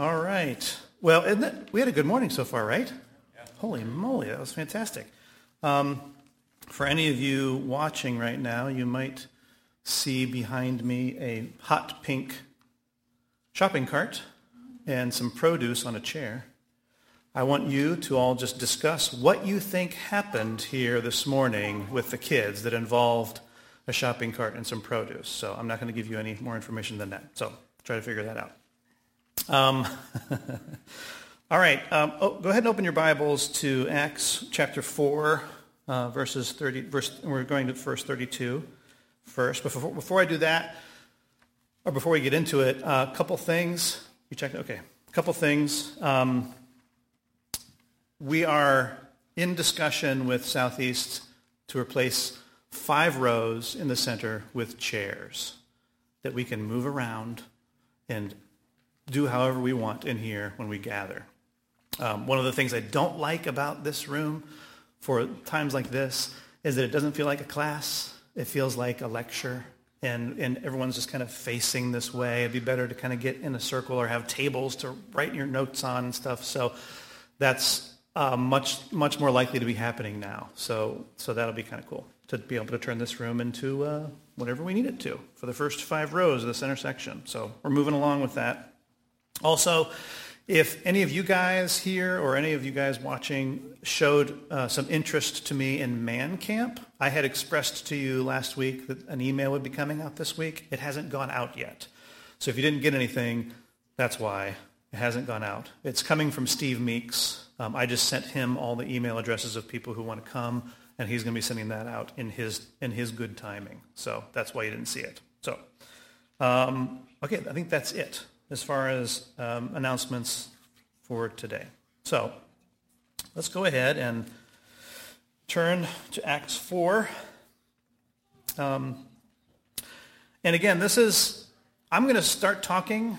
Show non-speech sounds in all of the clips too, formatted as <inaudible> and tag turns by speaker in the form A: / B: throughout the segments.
A: All right. Well, it, we had a good morning so far, right? Yeah. Holy moly, that was fantastic. Um, for any of you watching right now, you might see behind me a hot pink shopping cart and some produce on a chair. I want you to all just discuss what you think happened here this morning with the kids that involved a shopping cart and some produce. So I'm not going to give you any more information than that. So try to figure that out. Um, <laughs> all right. Um, oh, go ahead and open your Bibles to Acts chapter 4, uh, verses 30. Verse, we're going to verse 32 first. But before, before I do that, or before we get into it, a uh, couple things. You checked? Okay. A couple things. Um, we are in discussion with Southeast to replace five rows in the center with chairs that we can move around and do however we want in here when we gather. Um, one of the things I don't like about this room for times like this is that it doesn't feel like a class. It feels like a lecture. And, and everyone's just kind of facing this way. It'd be better to kind of get in a circle or have tables to write your notes on and stuff. So that's uh, much, much more likely to be happening now. So, so that'll be kind of cool to be able to turn this room into uh, whatever we need it to for the first five rows of the center section. So we're moving along with that. Also, if any of you guys here or any of you guys watching showed uh, some interest to me in Man Camp, I had expressed to you last week that an email would be coming out this week. It hasn't gone out yet. So if you didn't get anything, that's why it hasn't gone out. It's coming from Steve Meeks. Um, I just sent him all the email addresses of people who want to come, and he's going to be sending that out in his in his good timing. So that's why you didn't see it. So, um, okay, I think that's it as far as um, announcements for today. So let's go ahead and turn to Acts 4. Um, and again, this is, I'm going to start talking.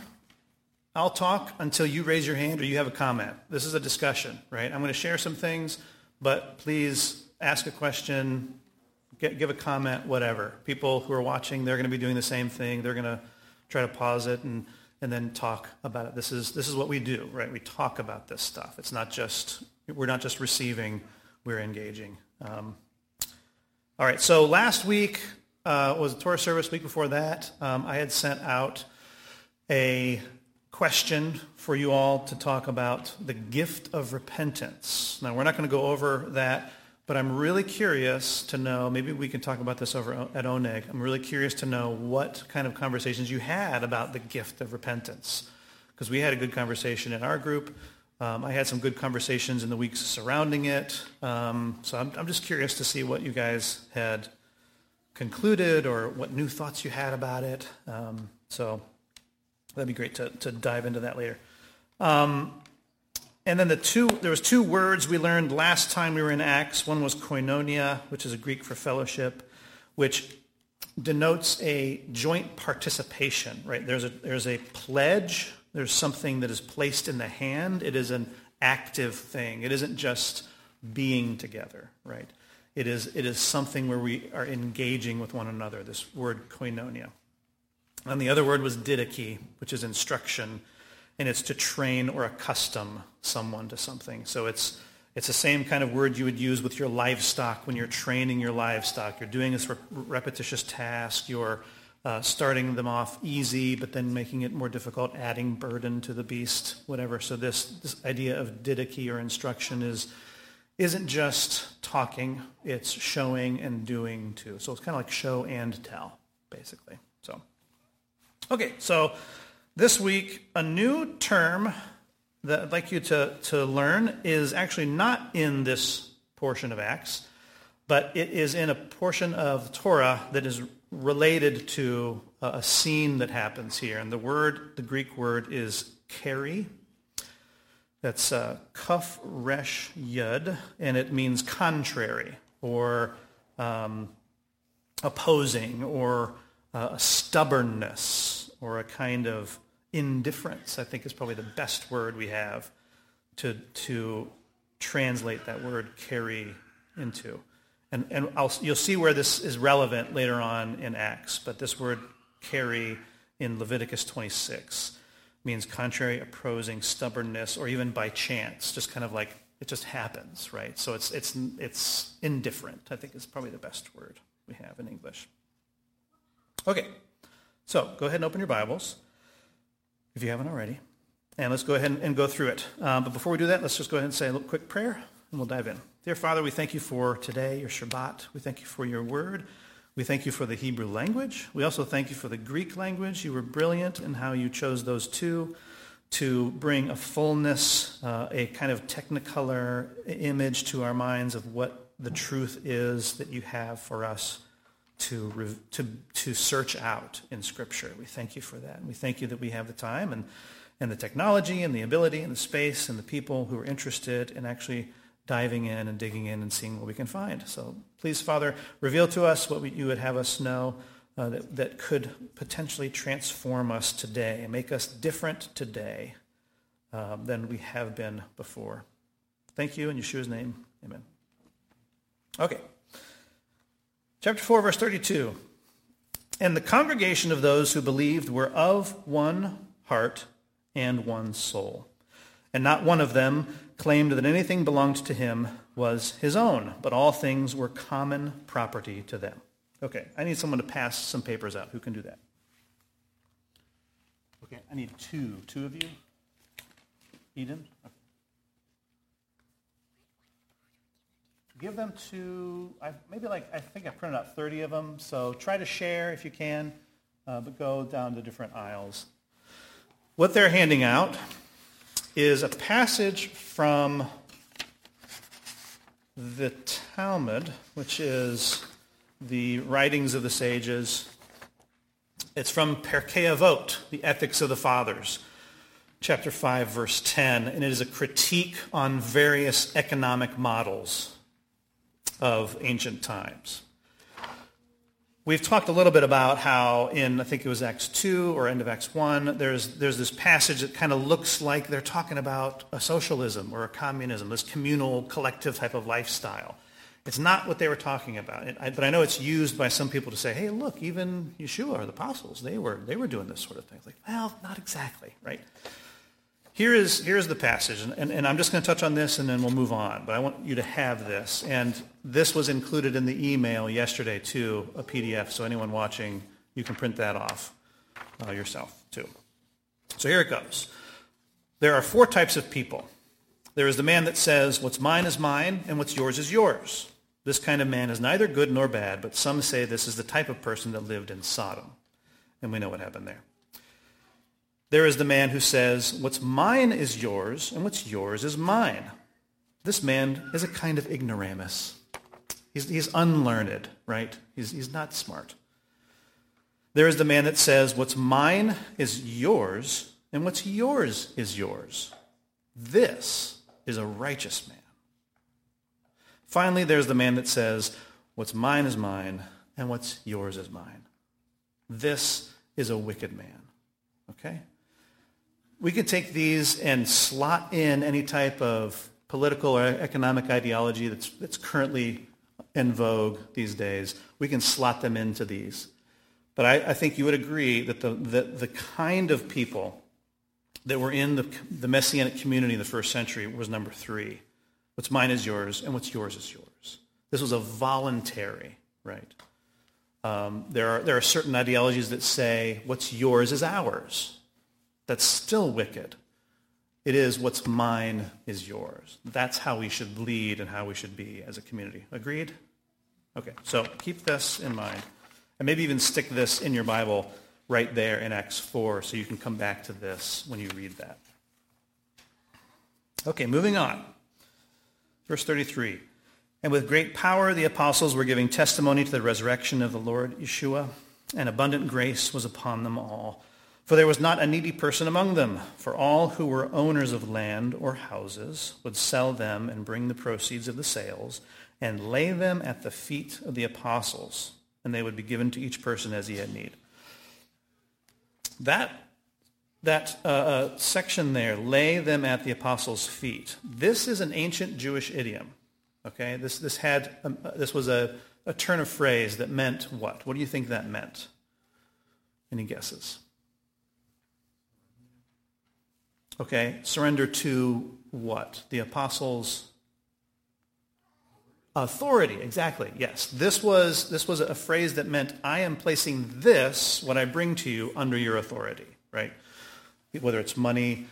A: I'll talk until you raise your hand or you have a comment. This is a discussion, right? I'm going to share some things, but please ask a question, get, give a comment, whatever. People who are watching, they're going to be doing the same thing. They're going to try to pause it and and then talk about it. This is, this is what we do, right? We talk about this stuff. It's not just, we're not just receiving, we're engaging. Um, all right, so last week uh, was the Torah service. Week before that, um, I had sent out a question for you all to talk about the gift of repentance. Now, we're not going to go over that but I'm really curious to know, maybe we can talk about this over at Oneg. I'm really curious to know what kind of conversations you had about the gift of repentance. Because we had a good conversation in our group. Um, I had some good conversations in the weeks surrounding it. Um, so I'm, I'm just curious to see what you guys had concluded or what new thoughts you had about it. Um, so that'd be great to, to dive into that later. Um, and then the two, there was two words we learned last time we were in Acts. One was koinonia, which is a Greek for fellowship, which denotes a joint participation, right? There's a, there's a pledge. There's something that is placed in the hand. It is an active thing. It isn't just being together, right? It is, it is something where we are engaging with one another, this word koinonia. And the other word was didache, which is instruction and it's to train or accustom someone to something. So it's, it's the same kind of word you would use with your livestock when you're training your livestock. You're doing this repetitious task. You're uh, starting them off easy, but then making it more difficult, adding burden to the beast, whatever. So this, this idea of didache or instruction is, isn't just talking, it's showing and doing too. So it's kind of like show and tell, basically. So, okay, so this week, a new term that I'd like you to, to learn is actually not in this portion of Acts, but it is in a portion of Torah that is related to a scene that happens here. And the word, the Greek word is keri. That's uh, kaf resh yud, and it means contrary or um, opposing or uh, stubbornness or a kind of indifference, I think is probably the best word we have to, to translate that word keri into. And, and I'll, you'll see where this is relevant later on in Acts, but this word keri in Leviticus 26. means contrary, opposing, stubbornness, or even by chance, just kind of like it just happens, right? So it's, it's, it's indifferent, I think is probably the best word we have in English. Okay, so go ahead and open your Bibles if you haven't already. And let's go ahead and go through it. Um, but before we do that, let's just go ahead and say a quick prayer, and we'll dive in. Dear Father, we thank you for today, your Shabbat. We thank you for your word. We thank you for the Hebrew language. We also thank you for the Greek language. You were brilliant in how you chose those two to bring a fullness, uh, a kind of technicolor image to our minds of what the truth is that you have for us to, to, to search out in Scripture. We thank you for that. And we thank you that we have the time and, and the technology and the ability and the space and the people who are interested in actually diving in and digging in and seeing what we can find. So please, Father, reveal to us what we, you would have us know uh, that, that could potentially transform us today and make us different today uh, than we have been before. Thank you in Yeshua's name. Amen. Okay. Chapter 4, verse 32. And the congregation of those who believed were of one heart and one soul. And not one of them claimed that anything belonged to him was his own, but all things were common property to them. Okay, I need someone to pass some papers out. Who can do that? Okay, I need two. Two of you? Eden? Okay. Give them to, I, maybe like, I think I printed out 30 of them, so try to share if you can, uh, but go down to different aisles. What they're handing out is a passage from the Talmud, which is the writings of the sages. It's from Pirkei Avot, the Ethics of the Fathers, chapter 5, verse 10, and it is a critique on various economic models of ancient times. We've talked a little bit about how in, I think it was Acts 2 or end of Acts 1, there's, there's this passage that kind of looks like they're talking about a socialism or a communism, this communal, collective type of lifestyle. It's not what they were talking about. But I know it's used by some people to say, hey, look, even Yeshua or the apostles, they were, they were doing this sort of thing. It's like, well, not exactly, right? Here is, here's the passage, and, and, and I'm just going to touch on this and then we'll move on. But I want you to have this. And this was included in the email yesterday, too, a PDF. So anyone watching, you can print that off uh, yourself, too. So here it goes. There are four types of people. There is the man that says, what's mine is mine, and what's yours is yours. This kind of man is neither good nor bad, but some say this is the type of person that lived in Sodom. And we know what happened there. There is the man who says, what's mine is yours, and what's yours is mine. This man is a kind of ignoramus. He's, he's unlearned, right? He's, he's not smart. There is the man that says, what's mine is yours, and what's yours is yours. This is a righteous man. Finally, there's the man that says, what's mine is mine, and what's yours is mine. This is a wicked man. Okay? We could take these and slot in any type of political or economic ideology that's, that's currently in vogue these days. We can slot them into these. But I, I think you would agree that the, the, the kind of people that were in the, the Messianic community in the first century was number three. What's mine is yours, and what's yours is yours. This was a voluntary, right? Um, there, are, there are certain ideologies that say what's yours is ours that's still wicked. It is what's mine is yours. That's how we should lead and how we should be as a community. Agreed? Okay, so keep this in mind. And maybe even stick this in your Bible right there in Acts 4 so you can come back to this when you read that. Okay, moving on. Verse 33. And with great power the apostles were giving testimony to the resurrection of the Lord Yeshua, and abundant grace was upon them all. For there was not a needy person among them, for all who were owners of land or houses would sell them and bring the proceeds of the sales and lay them at the feet of the apostles, and they would be given to each person as he had need. That, that uh, uh, section there, lay them at the apostles' feet, this is an ancient Jewish idiom. Okay, this, this, had, um, this was a, a turn of phrase that meant what? What do you think that meant? Any guesses? Okay, surrender to what? The apostles' authority. Exactly. Yes. This was this was a phrase that meant I am placing this, what I bring to you, under your authority. Right. Whether it's money,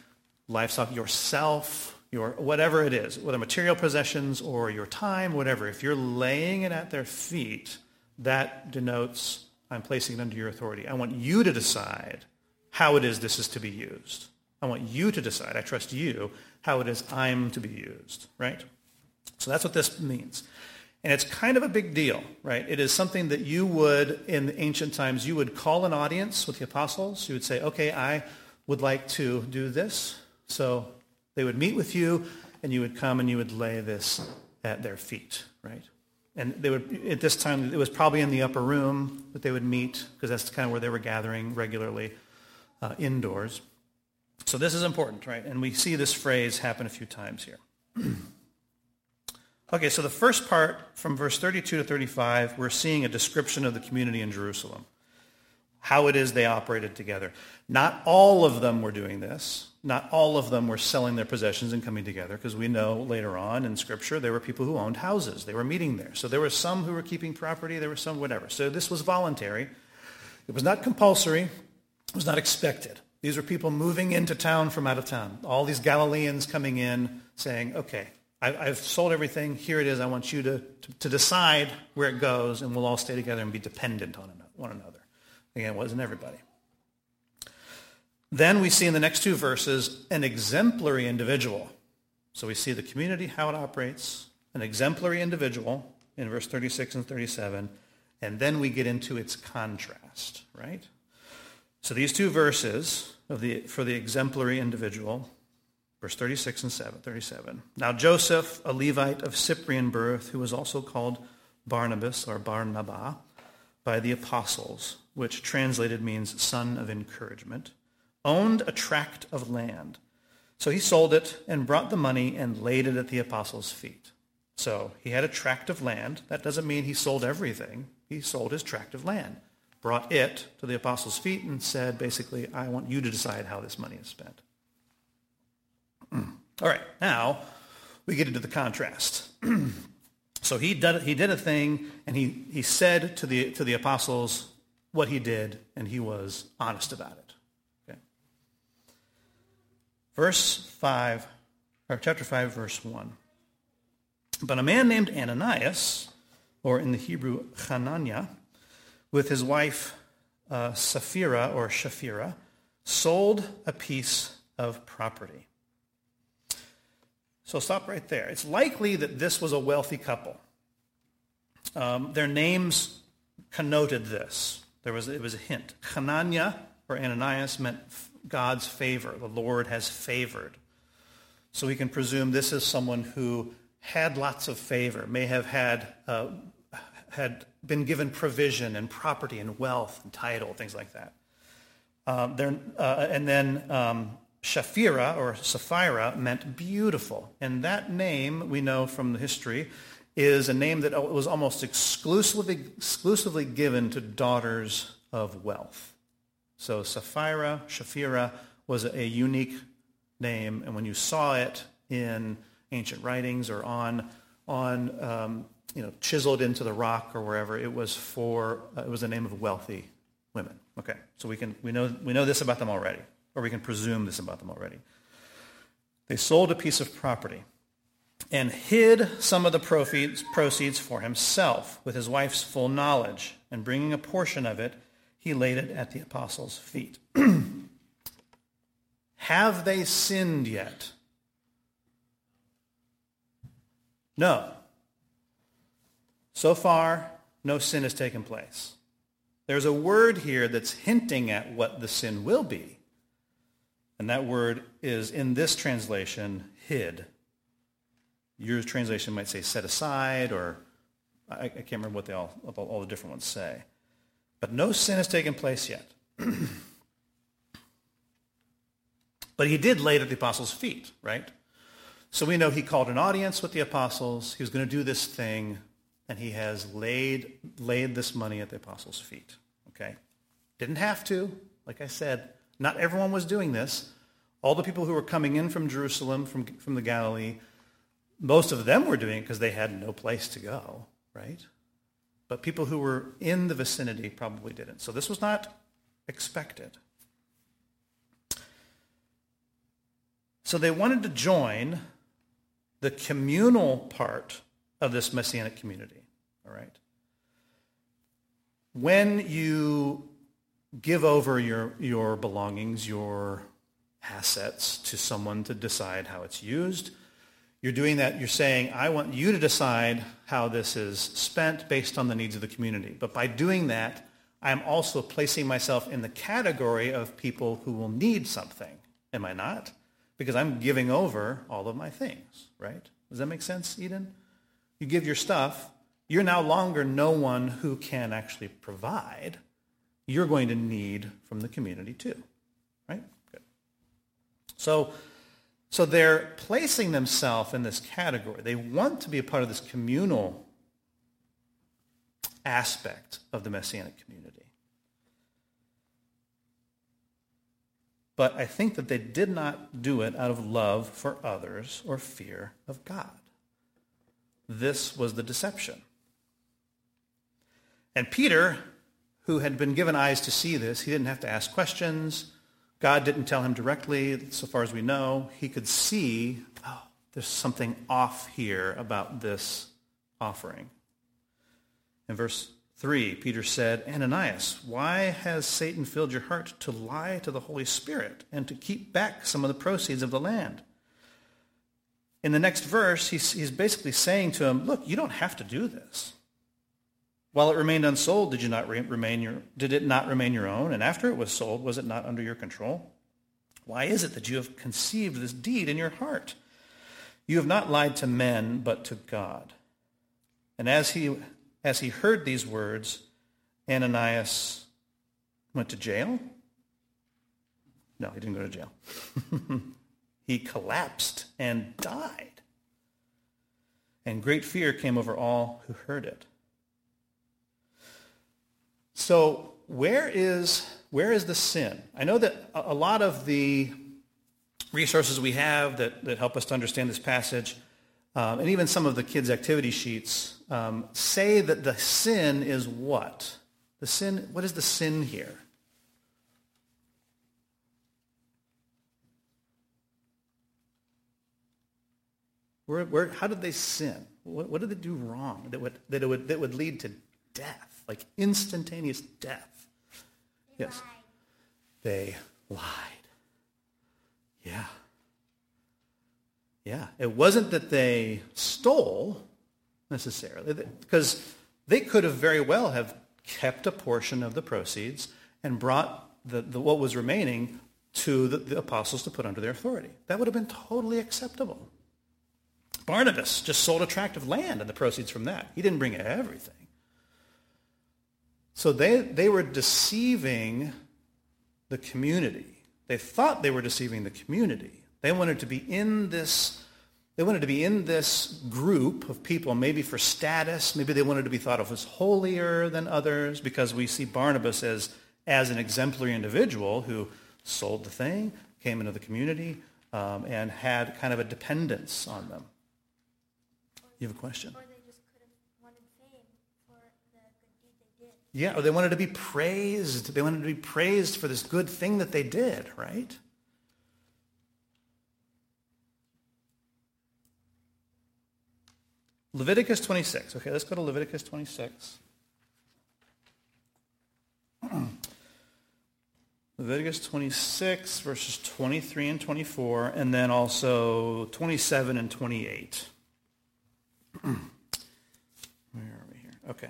A: livestock, yourself, your whatever it is, whether material possessions or your time, whatever. If you're laying it at their feet, that denotes I'm placing it under your authority. I want you to decide how it is this is to be used. I want you to decide, I trust you, how it is I'm to be used, right? So that's what this means. And it's kind of a big deal, right? It is something that you would, in ancient times, you would call an audience with the apostles. You would say, okay, I would like to do this. So they would meet with you, and you would come and you would lay this at their feet, right? And they would, at this time, it was probably in the upper room that they would meet, because that's kind of where they were gathering regularly uh, indoors. So this is important, right? And we see this phrase happen a few times here. <clears throat> okay, so the first part from verse 32 to 35, we're seeing a description of the community in Jerusalem, how it is they operated together. Not all of them were doing this. Not all of them were selling their possessions and coming together, because we know later on in Scripture there were people who owned houses. They were meeting there. So there were some who were keeping property, there were some whatever. So this was voluntary. It was not compulsory. It was not expected. These were people moving into town from out of town. All these Galileans coming in saying, okay, I, have sold everything. Here it is. I want you to, to, to, decide where it goes, and we'll all stay together and be dependent on one another. Again, it wasn't everybody. Then we see in the next two verses an exemplary individual. So we see the community, how it operates, an exemplary individual in verse 36 and 37, and then we get into its contrast, right? So these two verses of the, for the exemplary individual, verse 36 and 7, 37. Now Joseph, a Levite of Cyprian birth, who was also called Barnabas or Barnabas by the apostles, which translated means son of encouragement, owned a tract of land. So he sold it and brought the money and laid it at the apostles' feet. So he had a tract of land. That doesn't mean he sold everything. He sold his tract of land brought it to the apostles' feet and said, basically, I want you to decide how this money is spent. Hmm. All right, now we get into the contrast. <clears throat> so he did, he did a thing, and he, he said to the, to the apostles what he did, and he was honest about it. Okay. Verse 5, or chapter 5, verse 1. But a man named Ananias, or in the Hebrew, Hananiah, with his wife uh, Sapphira or Shafira, sold a piece of property. So stop right there. It's likely that this was a wealthy couple. Um, their names connoted this. There was, it was a hint. Hananiah or Ananias meant God's favor. The Lord has favored. So we can presume this is someone who had lots of favor, may have had, uh, had been given provision and property and wealth and title, things like that. Uh, uh, and then um, Shafira or Sapphira meant beautiful. And that name, we know from the history, is a name that was almost exclusively, exclusively given to daughters of wealth. So Sapphira, Shafira was a, a unique name. And when you saw it in ancient writings or on, on um, you know, chiseled into the rock or wherever. It was for, uh, it was the name of wealthy women. Okay, so we, can, we, know, we know this about them already, or we can presume this about them already. They sold a piece of property and hid some of the proceeds, proceeds for himself with his wife's full knowledge, and bringing a portion of it, he laid it at the apostles' feet. <clears throat> Have they sinned yet? No. So far, no sin has taken place. There's a word here that's hinting at what the sin will be. And that word is, in this translation, hid. Your translation might say set aside, or I, I can't remember what they all, all the different ones say. But no sin has taken place yet. <clears throat> but he did lay it at the apostles' feet, right? So we know he called an audience with the apostles. He was going to do this thing and he has laid, laid this money at the apostles' feet. Okay? Didn't have to. Like I said, not everyone was doing this. All the people who were coming in from Jerusalem, from, from the Galilee, most of them were doing it because they had no place to go, right? But people who were in the vicinity probably didn't. So this was not expected. So they wanted to join the communal part of this messianic community, all right? When you give over your, your belongings, your assets to someone to decide how it's used, you're doing that, you're saying, I want you to decide how this is spent based on the needs of the community. But by doing that, I'm also placing myself in the category of people who will need something. Am I not? Because I'm giving over all of my things, right? Does that make sense, Eden? You give your stuff, you're now longer no one who can actually provide. You're going to need from the community too, right? Good. So so they're placing themselves in this category. They want to be a part of this communal aspect of the Messianic community. But I think that they did not do it out of love for others or fear of God. This was the deception. And Peter, who had been given eyes to see this, he didn't have to ask questions. God didn't tell him directly, so far as we know. He could see, oh, there's something off here about this offering. In verse 3, Peter said, Ananias, why has Satan filled your heart to lie to the Holy Spirit and to keep back some of the proceeds of the land? In the next verse, he's, he's basically saying to him, look, you don't have to do this. While it remained unsold, did, you not re- remain your, did it not remain your own? And after it was sold, was it not under your control? Why is it that you have conceived this deed in your heart? You have not lied to men, but to God. And as he, as he heard these words, Ananias went to jail? No, he didn't go to jail. <laughs> he collapsed and died. And great fear came over all who heard it. So where is, where is the sin? I know that a lot of the resources we have that, that help us to understand this passage, um, and even some of the kids' activity sheets, um, say that the sin is what? The sin, what is the sin here? Where, where, how did they sin? What, what did they do wrong that would, that, it would, that would lead to death? like instantaneous death.
B: They
A: yes.
B: lied.
A: They lied. Yeah. Yeah. It wasn't that they stole necessarily, because they could have very well have kept a portion of the proceeds and brought the, the what was remaining to the, the apostles to put under their authority. That would have been totally acceptable. Barnabas just sold a tract of land and the proceeds from that. He didn't bring everything. So they, they were deceiving the community. They thought they were deceiving the community. They wanted to be in this, they wanted to be in this group of people, maybe for status. Maybe they wanted to be thought of as holier than others because we see Barnabas as, as an exemplary individual who sold the thing, came into the community, um, and had kind of a dependence on them. You have a question?
B: Or they just could have wanted fame for the good deed they did.
A: Yeah, or they wanted to be praised. They wanted to be praised for this good thing that they did, right? Leviticus 26. Okay, let's go to Leviticus 26. <clears throat> Leviticus 26, verses 23 and 24, and then also 27 and 28. Where are we here? Okay.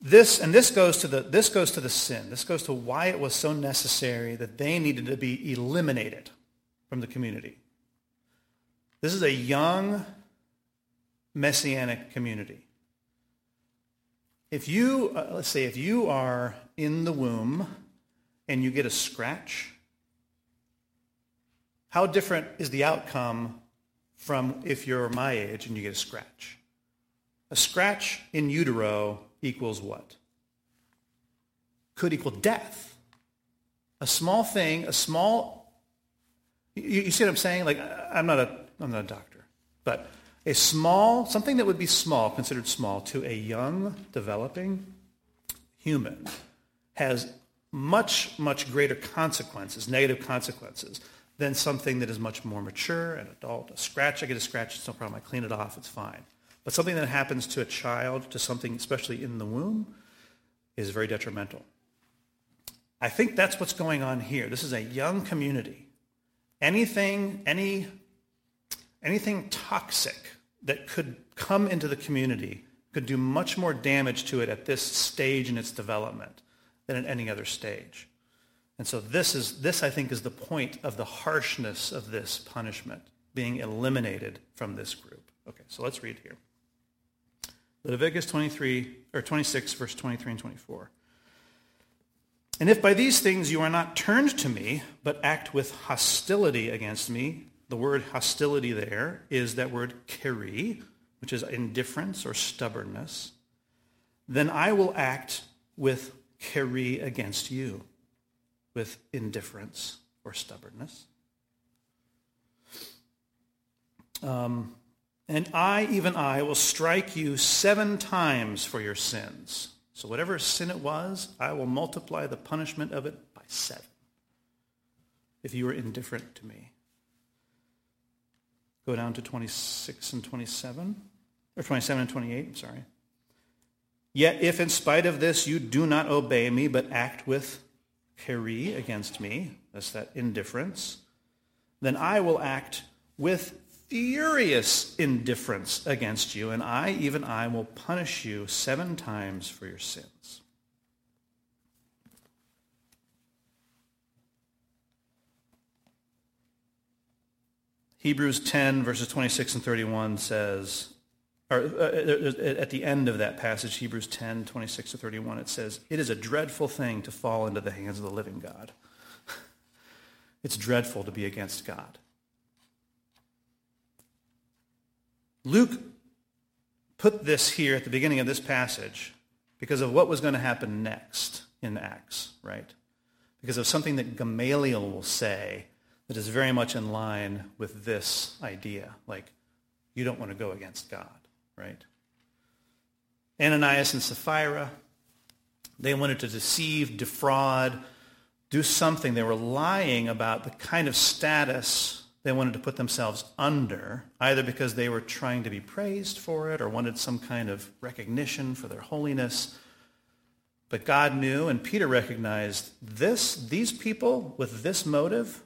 A: This and this goes to the this goes to the sin. This goes to why it was so necessary that they needed to be eliminated from the community. This is a young messianic community. If you uh, let's say if you are in the womb and you get a scratch, how different is the outcome from if you're my age and you get a scratch? A scratch in utero equals what? Could equal death. A small thing, a small, you, you see what I'm saying? Like, I'm not a, I'm not a doctor, but a small, something that would be small, considered small, to a young, developing human has much, much greater consequences, negative consequences, than something that is much more mature and adult. A scratch, I get a scratch, it's no problem. I clean it off, it's fine. But something that happens to a child, to something especially in the womb, is very detrimental. I think that's what's going on here. This is a young community. Anything, any, anything toxic that could come into the community could do much more damage to it at this stage in its development than at any other stage. And so this is this I think is the point of the harshness of this punishment being eliminated from this group. Okay, so let's read here. Leviticus 23 or 26 verse 23 and 24. And if by these things you are not turned to me, but act with hostility against me, the word hostility there is that word keri, which is indifference or stubbornness, then I will act with keri against you, with indifference or stubbornness. Um, and I, even I, will strike you seven times for your sins. So whatever sin it was, I will multiply the punishment of it by seven if you were indifferent to me. Go down to 26 and 27, or 27 and 28, I'm sorry. Yet if in spite of this you do not obey me, but act with keri against me, that's that indifference, then I will act with furious indifference against you, and I, even I, will punish you seven times for your sins. Hebrews 10, verses 26 and 31 says, or uh, uh, at the end of that passage, Hebrews 10, 26 to 31, it says, It is a dreadful thing to fall into the hands of the living God. <laughs> it's dreadful to be against God. Luke put this here at the beginning of this passage because of what was going to happen next in Acts, right? Because of something that Gamaliel will say that is very much in line with this idea. Like, you don't want to go against God, right? Ananias and Sapphira, they wanted to deceive, defraud, do something. They were lying about the kind of status they wanted to put themselves under, either because they were trying to be praised for it or wanted some kind of recognition for their holiness. But God knew, and Peter recognized this, these people with this motive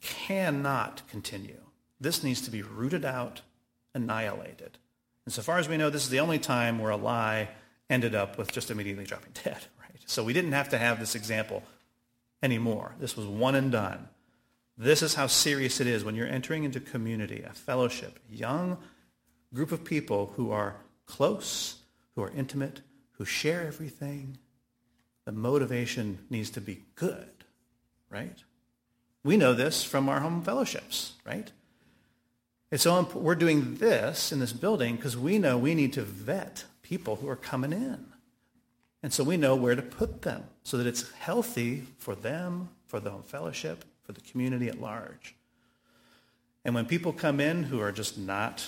A: cannot continue. This needs to be rooted out, annihilated. And so far as we know, this is the only time where a lie ended up with just immediately dropping dead. <laughs> Right? So we didn't have to have this example anymore. This was one and done. This is how serious it is when you're entering into community, a fellowship, a young group of people who are close, who are intimate, who share everything. The motivation needs to be good, right? We know this from our home fellowships, right? It's so we're doing this in this building because we know we need to vet people who are coming in. And so we know where to put them so that it's healthy for them, for the fellowship, for the community at large. And when people come in who are just not,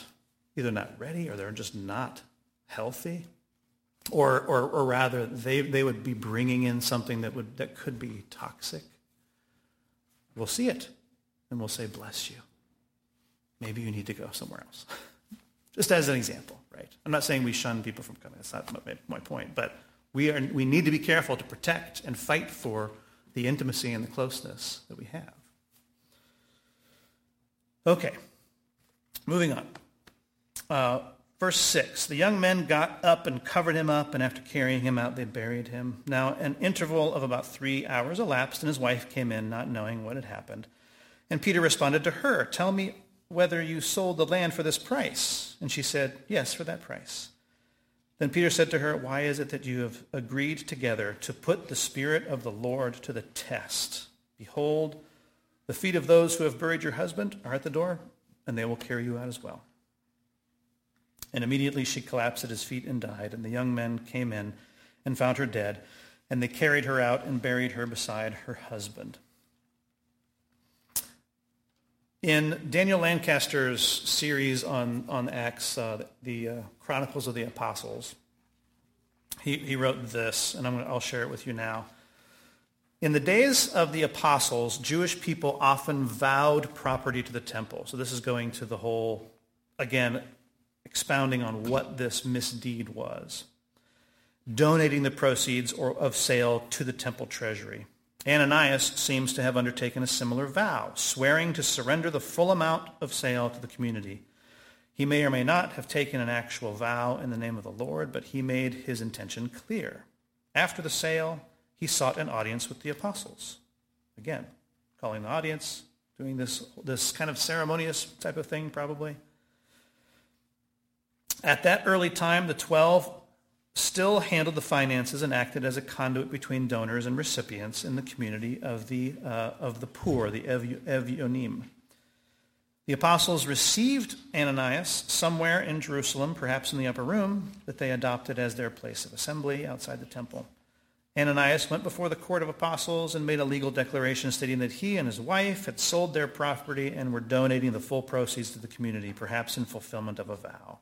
A: either not ready or they're just not healthy, or, or, or rather they, they would be bringing in something that, would, that could be toxic, we'll see it and we'll say, bless you. Maybe you need to go somewhere else. <laughs> just as an example, right? I'm not saying we shun people from coming. That's not my, point. But we, are, we need to be careful to protect and fight for the intimacy and the closeness that we have. Okay, moving on. Uh, verse 6 The young men got up and covered him up, and after carrying him out, they buried him. Now, an interval of about three hours elapsed, and his wife came in, not knowing what had happened. And Peter responded to her, Tell me whether you sold the land for this price. And she said, Yes, for that price. Then Peter said to her, Why is it that you have agreed together to put the Spirit of the Lord to the test? Behold, the feet of those who have buried your husband are at the door, and they will carry you out as well. And immediately she collapsed at his feet and died, and the young men came in and found her dead, and they carried her out and buried her beside her husband. In Daniel Lancaster's series on, on Acts, uh, the uh, Chronicles of the Apostles, he, he wrote this, and I'm gonna, I'll share it with you now. In the days of the apostles, Jewish people often vowed property to the temple. So this is going to the whole, again, expounding on what this misdeed was. Donating the proceeds or of sale to the temple treasury. Ananias seems to have undertaken a similar vow, swearing to surrender the full amount of sale to the community. He may or may not have taken an actual vow in the name of the Lord, but he made his intention clear. After the sale, he sought an audience with the apostles. Again, calling the audience, doing this, this kind of ceremonious type of thing, probably. At that early time, the twelve still handled the finances and acted as a conduit between donors and recipients in the community of the, uh, of the poor, the Evionim. The apostles received Ananias somewhere in Jerusalem, perhaps in the upper room, that they adopted as their place of assembly outside the temple. Ananias went before the court of apostles and made a legal declaration stating that he and his wife had sold their property and were donating the full proceeds to the community, perhaps in fulfillment of a vow.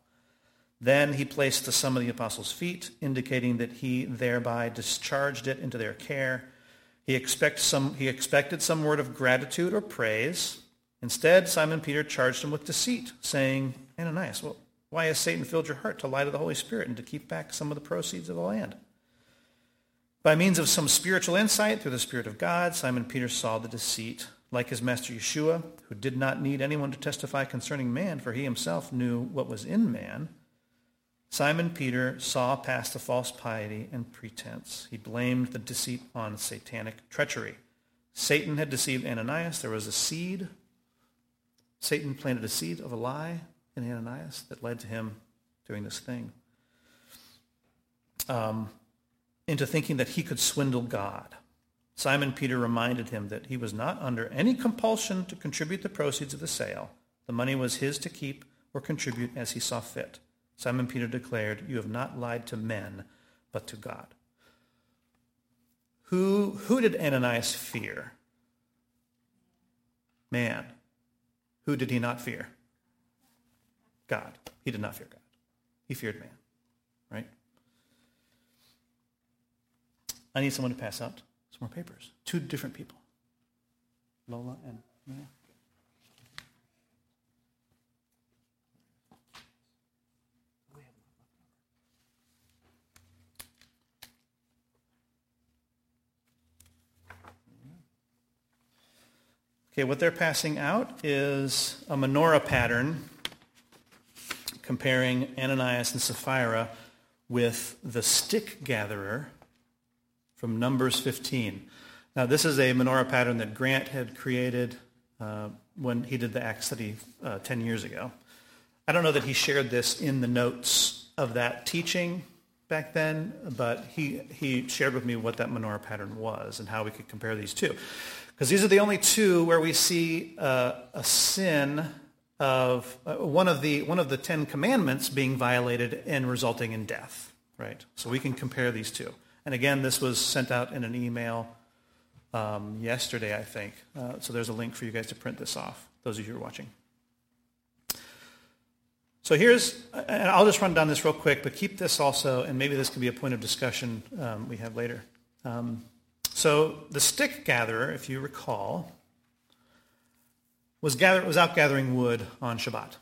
A: Then he placed the sum of the apostles' feet, indicating that he thereby discharged it into their care. He, expect some, he expected some word of gratitude or praise. Instead, Simon Peter charged him with deceit, saying, Ananias, well, why has Satan filled your heart to lie to the Holy Spirit and to keep back some of the proceeds of the land? By means of some spiritual insight through the Spirit of God, Simon Peter saw the deceit. Like his master Yeshua, who did not need anyone to testify concerning man, for he himself knew what was in man, Simon Peter saw past the false piety and pretense. He blamed the deceit on satanic treachery. Satan had deceived Ananias. There was a seed. Satan planted a seed of a lie in Ananias that led to him doing this thing. Um, into thinking that he could swindle God. Simon Peter reminded him that he was not under any compulsion to contribute the proceeds of the sale. The money was his to keep or contribute as he saw fit. Simon Peter declared, You have not lied to men, but to God. Who, who did Ananias fear? Man. Who did he not fear? God. He did not fear God. He feared man. Right? I need someone to pass out some more papers. Two different people. Lola and Mia. Okay, what they're passing out is a menorah pattern comparing Ananias and Sapphira with the stick gatherer from Numbers 15. Now, this is a menorah pattern that Grant had created uh, when he did the Act study uh, 10 years ago. I don't know that he shared this in the notes of that teaching back then, but he, he shared with me what that menorah pattern was and how we could compare these two. Because these are the only two where we see uh, a sin of uh, one of the one of the Ten Commandments being violated and resulting in death. Right. So we can compare these two. And again, this was sent out in an email um, yesterday, I think. Uh, so there's a link for you guys to print this off. Those of you who are watching. So here's, and I'll just run down this real quick, but keep this also, and maybe this can be a point of discussion um, we have later. Um, so the stick gatherer, if you recall, was, gather, was out gathering wood on Shabbat,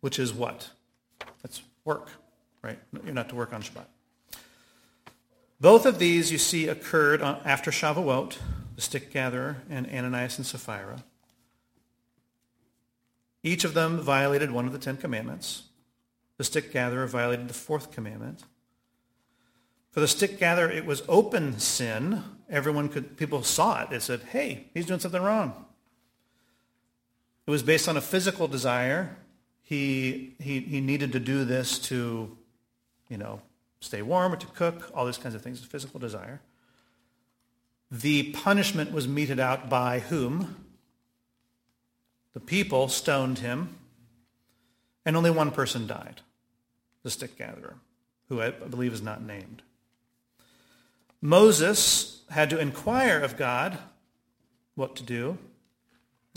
A: which is what? That's work, right? You're not to work on Shabbat. Both of these you see occurred after Shavuot, the stick gatherer and Ananias and Sapphira. Each of them violated one of the Ten Commandments. The stick gatherer violated the fourth commandment. For the stick gatherer, it was open sin. Everyone could, people saw it. They said, hey, he's doing something wrong. It was based on a physical desire. He, he, he needed to do this to, you know, stay warm or to cook, all these kinds of things, physical desire. The punishment was meted out by whom? The people stoned him, and only one person died, the stick gatherer, who I believe is not named. Moses had to inquire of God what to do.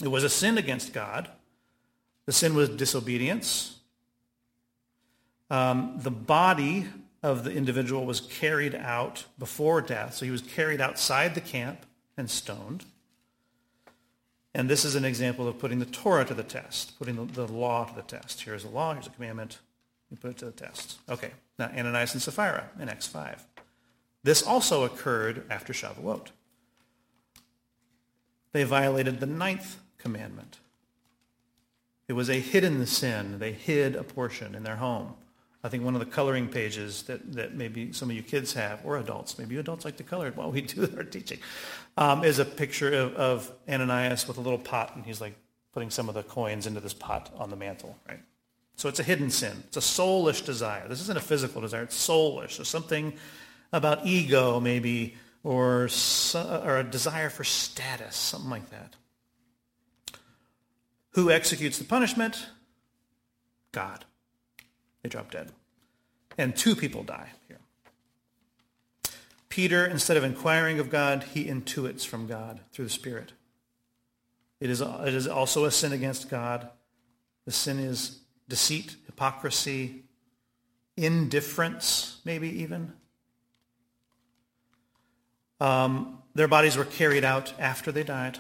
A: It was a sin against God. The sin was disobedience. Um, the body of the individual was carried out before death. So he was carried outside the camp and stoned. And this is an example of putting the Torah to the test, putting the, the law to the test. Here's a law, here's a commandment. You put it to the test. Okay, now Ananias and Sapphira in Acts 5. This also occurred after Shavuot. They violated the ninth commandment. It was a hidden sin. They hid a portion in their home. I think one of the coloring pages that, that maybe some of you kids have, or adults, maybe you adults like to color it while we <laughs> do our teaching, um, is a picture of, of Ananias with a little pot, and he's like putting some of the coins into this pot on the mantle, right? So it's a hidden sin. It's a soulish desire. This isn't a physical desire. It's soulish. There's something about ego, maybe, or, or a desire for status, something like that. Who executes the punishment? God. They drop dead. And two people die here. Peter, instead of inquiring of God, he intuits from God through the Spirit. It is, it is also a sin against God. The sin is deceit, hypocrisy, indifference, maybe even. Um, their bodies were carried out after they died,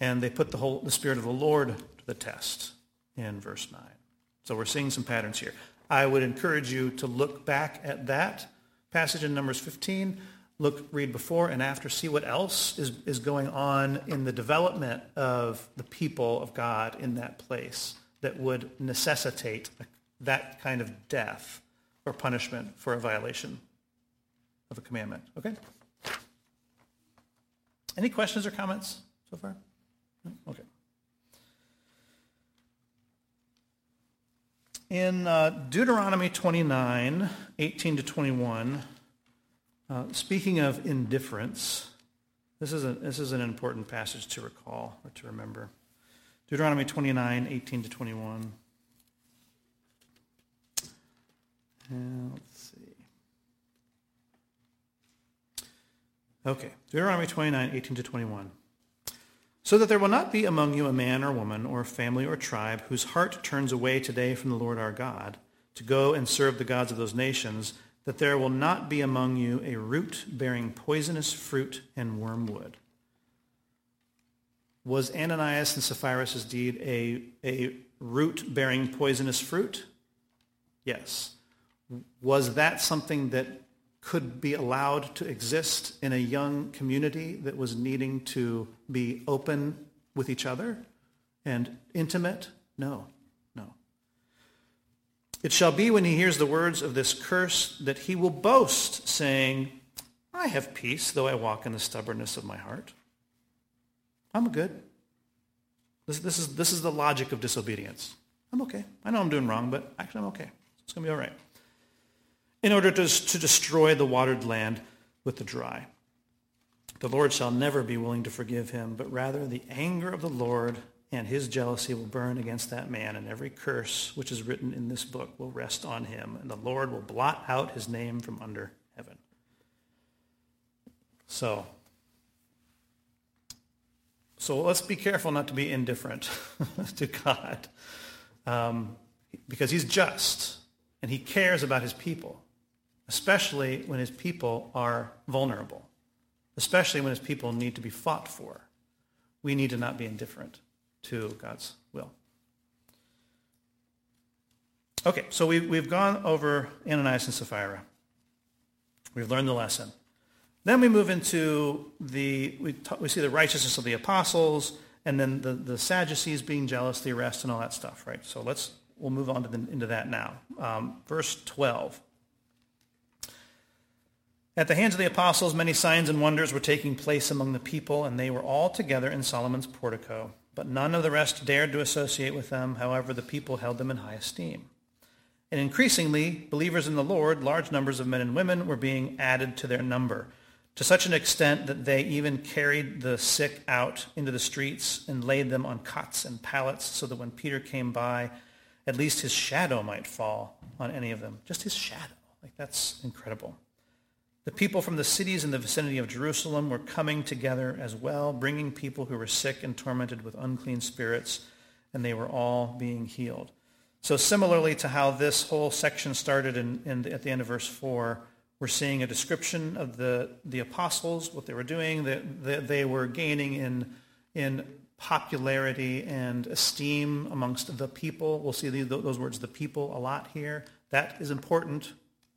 A: and they put the, whole, the Spirit of the Lord to the test in verse 9. So we're seeing some patterns here. I would encourage you to look back at that passage in Numbers 15, look, read before and after, see what else is, is going on in the development of the people of God in that place that would necessitate that kind of death or punishment for a violation of a commandment. Okay? Any questions or comments so far? Okay. In uh, Deuteronomy 29, 18 to 21, uh, speaking of indifference, this is, a, this is an important passage to recall or to remember. Deuteronomy 29, 18 to 21. And let's see. Okay, Deuteronomy 29, 18 to 21 so that there will not be among you a man or woman or family or tribe whose heart turns away today from the Lord our God to go and serve the gods of those nations, that there will not be among you a root bearing poisonous fruit and wormwood. Was Ananias and Sapphira's deed a, a root bearing poisonous fruit? Yes. Was that something that could be allowed to exist in a young community that was needing to be open with each other and intimate? No, no. It shall be when he hears the words of this curse that he will boast, saying, I have peace, though I walk in the stubbornness of my heart. I'm good. This, this, is, this is the logic of disobedience. I'm okay. I know I'm doing wrong, but actually I'm okay. It's going to be all right in order to, to destroy the watered land with the dry. The Lord shall never be willing to forgive him, but rather the anger of the Lord and his jealousy will burn against that man, and every curse which is written in this book will rest on him, and the Lord will blot out his name from under heaven. So, so let's be careful not to be indifferent <laughs> to God, um, because he's just, and he cares about his people especially when his people are vulnerable, especially when his people need to be fought for. We need to not be indifferent to God's will. Okay, so we've, we've gone over Ananias and Sapphira. We've learned the lesson. Then we move into the, we, talk, we see the righteousness of the apostles, and then the, the Sadducees being jealous, the arrest, and all that stuff, right? So let's, we'll move on to the, into that now. Um, verse 12. At the hands of the apostles, many signs and wonders were taking place among the people, and they were all together in Solomon's portico. But none of the rest dared to associate with them. However, the people held them in high esteem. And increasingly, believers in the Lord, large numbers of men and women were being added to their number, to such an extent that they even carried the sick out into the streets and laid them on cots and pallets, so that when Peter came by, at least his shadow might fall on any of them. Just his shadow. Like, that's incredible. The people from the cities in the vicinity of Jerusalem were coming together as well, bringing people who were sick and tormented with unclean spirits, and they were all being healed. So similarly to how this whole section started in, in the, at the end of verse 4, we're seeing a description of the, the apostles, what they were doing, that, that they were gaining in, in popularity and esteem amongst the people. We'll see the, those words, the people, a lot here. That is important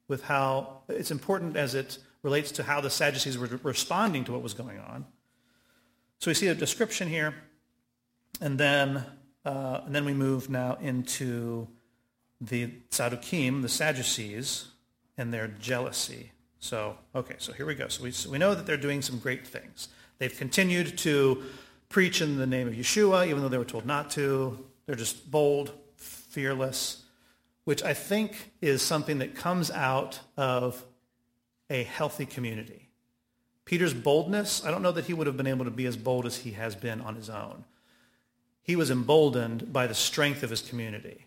A: with how, it's important as it relates to how the Sadducees were responding to what was going on. So we see a description here, and then, uh, and then we move now into the Sadducees, the Sadducees, and their jealousy. So, okay, so here we go. So we, so we know that they're doing some great things. They've continued to preach in the name of Yeshua, even though they were told not to. They're just bold, fearless, which I think is something that comes out of a healthy community. Peter's boldness, I don't know that he would have been able to be as bold as he has been on his own. He was emboldened by the strength of his community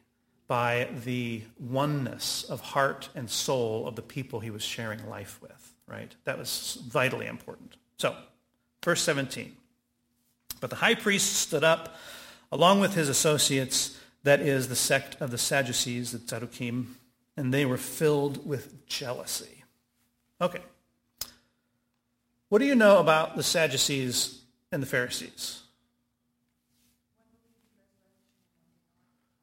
A: by the oneness of heart and soul of the people he was sharing life with, right? That was vitally important. So, verse 17. But the high priest stood up along with his associates, that is the sect of the Sadducees, the Tzaddukim, and they were filled with jealousy. Okay. What do you know about the Sadducees and the Pharisees?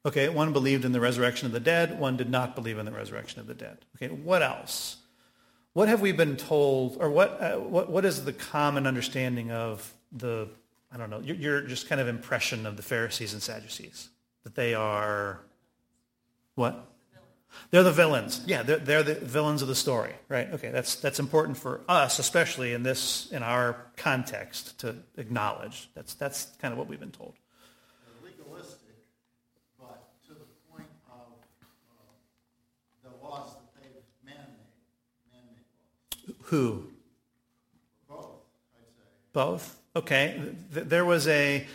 A: Okay, one believed in the resurrection of the dead, one did not believe in the resurrection of the dead. Okay, what else? What have we been told, or what, uh, what, what is the common understanding of the, I don't know, your, your just kind of impression of the Pharisees and Sadducees? That they are, what? They're the villains. Yeah, they're, they're, the villains of the story, right? Okay, that's, that's important for us, especially in this, in our context, to acknowledge. That's, that's kind of what we've been told.
C: They're legalistic, but to the point of uh the laws that they've man-made. Man-made
A: laws. Who?
C: Both, I'd say.
A: Both? Okay. There was a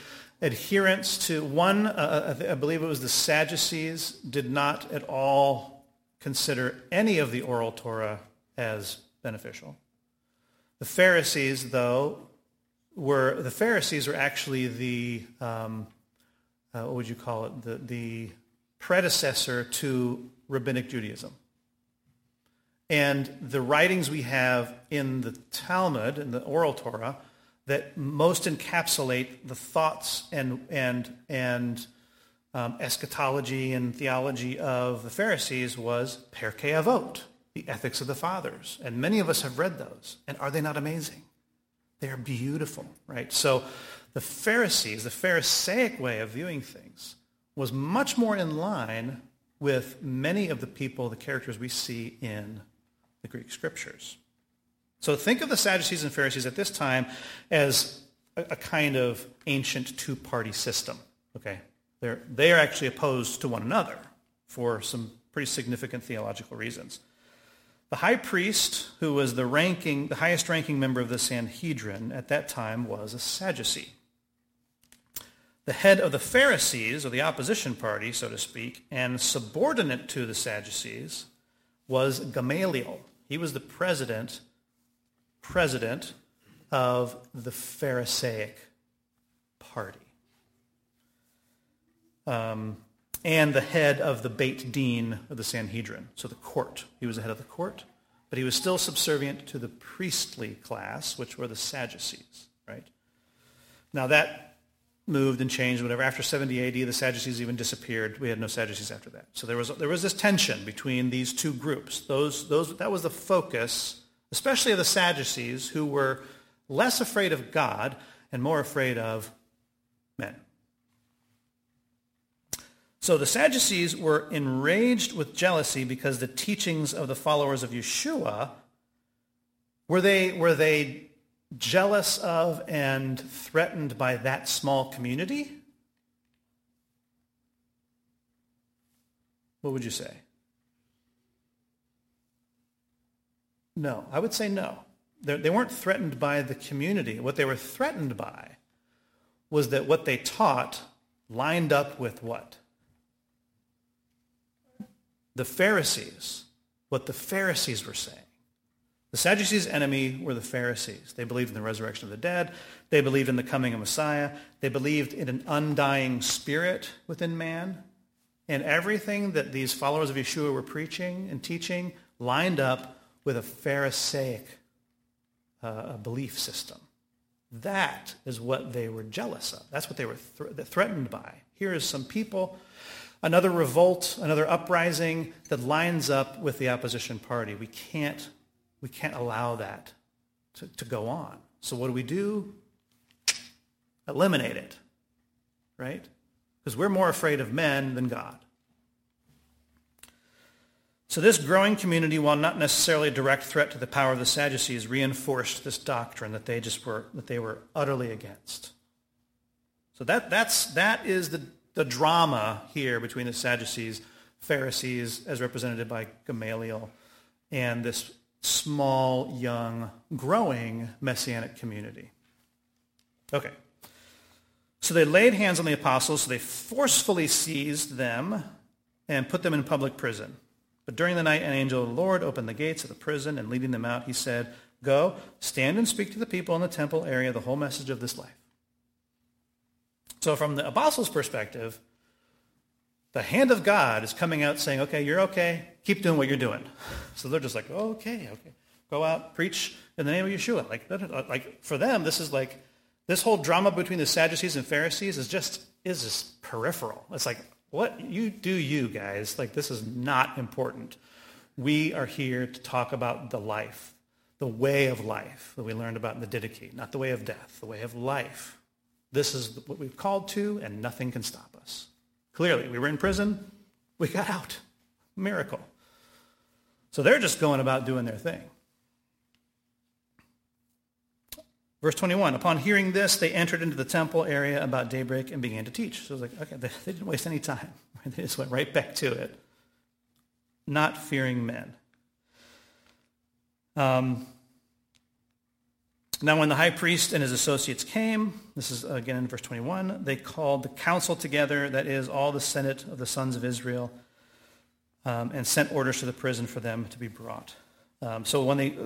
A: adherence to one, uh, uh I believe it was the Sadducees, did not at all consider any of the oral Torah as beneficial. The Pharisees, though, were the Pharisees were actually the um, uh, what would you call it? The the predecessor to rabbinic Judaism. And the writings we have in the Talmud, in the oral Torah, that most encapsulate the thoughts and, and, and um, eschatology and theology of the Pharisees was Pirkei Avot, the ethics of the fathers. And many of us have read those. And are they not amazing? They are beautiful, right? So the Pharisees, the Pharisaic way of viewing things, was much more in line with many of the people, the characters we see in the Greek scriptures. So think of the Sadducees and Pharisees at this time as a, a kind of ancient two-party system. Okay, they're they are actually opposed to one another for some pretty significant theological reasons. The high priest, who was the ranking, the highest ranking member of the Sanhedrin at that time, was a Sadducee. The head of the Pharisees, or the opposition party, so to speak, and subordinate to the Sadducees, was Gamaliel, he was the president, president of the Pharisaic party. Um, and the head of the Beit Din of the Sanhedrin, so the court. He was the head of the court, but he was still subservient to the priestly class, which were the Sadducees, right? Now that moved and changed, whatever. After 70 AD, the Sadducees even disappeared. We had no Sadducees after that. So there was, there was this tension between these two groups. Those, those, that was the focus, especially of the Sadducees, who were less afraid of God and more afraid of men. So the Sadducees were enraged with jealousy because the teachings of the followers of Yeshua, were they, were they jealous of and threatened by that small community? What would you say? No, I would say no. They were not threatened by the community. What they were threatened by was that what they taught lined up with what? The Pharisees, what the Pharisees were saying. The Sadducees' enemy were the Pharisees. They believed in the resurrection of the dead. They believed in the coming of Messiah. They believed in an undying spirit within man. And everything that these followers of Yeshua were preaching and teaching lined up with a Pharisaic uh, belief system. That is what they were jealous of. That's what they were th- threatened by. Here is some people, another revolt, another uprising that lines up with the opposition party. We can't, we can't allow that to, to go on. So what do we do? Eliminate it, right? Because we're more afraid of men than God. So this growing community, while not necessarily a direct threat to the power of the Sadducees, reinforced this doctrine that they just were that they were utterly against. So that that's that is the, the drama here between the Sadducees, Pharisees, as represented by Gamaliel, and this small, young, growing messianic community. Okay. So they laid hands on the apostles, so they forcefully seized them and put them in public prison. But during the night, an angel of the Lord opened the gates of the prison, and leading them out, he said, Go, stand and speak to the people in the temple area the whole message of this life. So from the apostles' perspective, the hand of God is coming out saying, okay, you're okay. Keep doing what you're doing. So they're just like, okay, okay. Go out, preach in the name of Yeshua. Like, like for them, this is like, this whole drama between the Sadducees and Pharisees is just, is just peripheral. It's like, what you do you guys like this is not important. We are here to talk about the life the way of life that we learned about in the didache not the way of death the way of life. This is what we've called to and nothing can stop us. Clearly we were in prison. We got out. Miracle. So they're just going about doing their thing Verse 21, upon hearing this, they entered into the temple area about daybreak and began to teach. So it's like, okay, they, <laughs> they didn't waste any time. <laughs> They just went right back to it. Not fearing men. Um, now, when the high priest and his associates came, this is again in verse 21, they called the council together, that is, all the senate of the sons of Israel, um, and sent orders to the prison for them to be brought. Um, so when they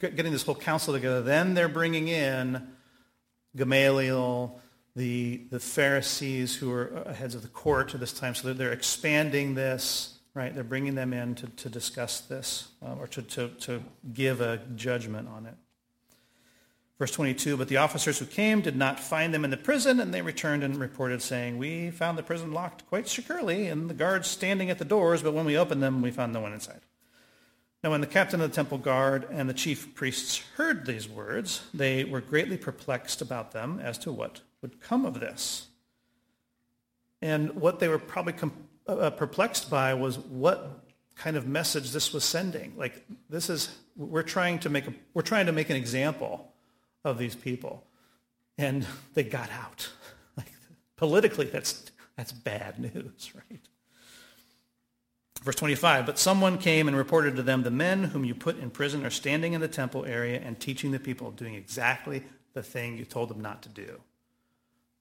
A: getting this whole council together, then they're bringing in Gamaliel, the the Pharisees who are heads of the court at this time. So they're, they're expanding this, right? They're bringing them in to, to discuss this um, or to, to, to give a judgment on it. Verse 22, but the officers who came did not find them in the prison, and they returned and reported, saying, We found the prison locked quite securely, and the guards standing at the doors, but when we opened them, we found no one inside. Now, when the captain of the temple guard and the chief priests heard these words, they were greatly perplexed about them as to what would come of this. And what they were probably com- uh, uh, perplexed by was what kind of message this was sending. Like, this is, we're trying to make, a, we're trying to make an example of these people. And they got out. <laughs> Like, politically, that's, that's bad news, <laughs> right? Verse 25, but someone came and reported to them, the men whom you put in prison are standing in the temple area and teaching the people, doing exactly the thing you told them not to do.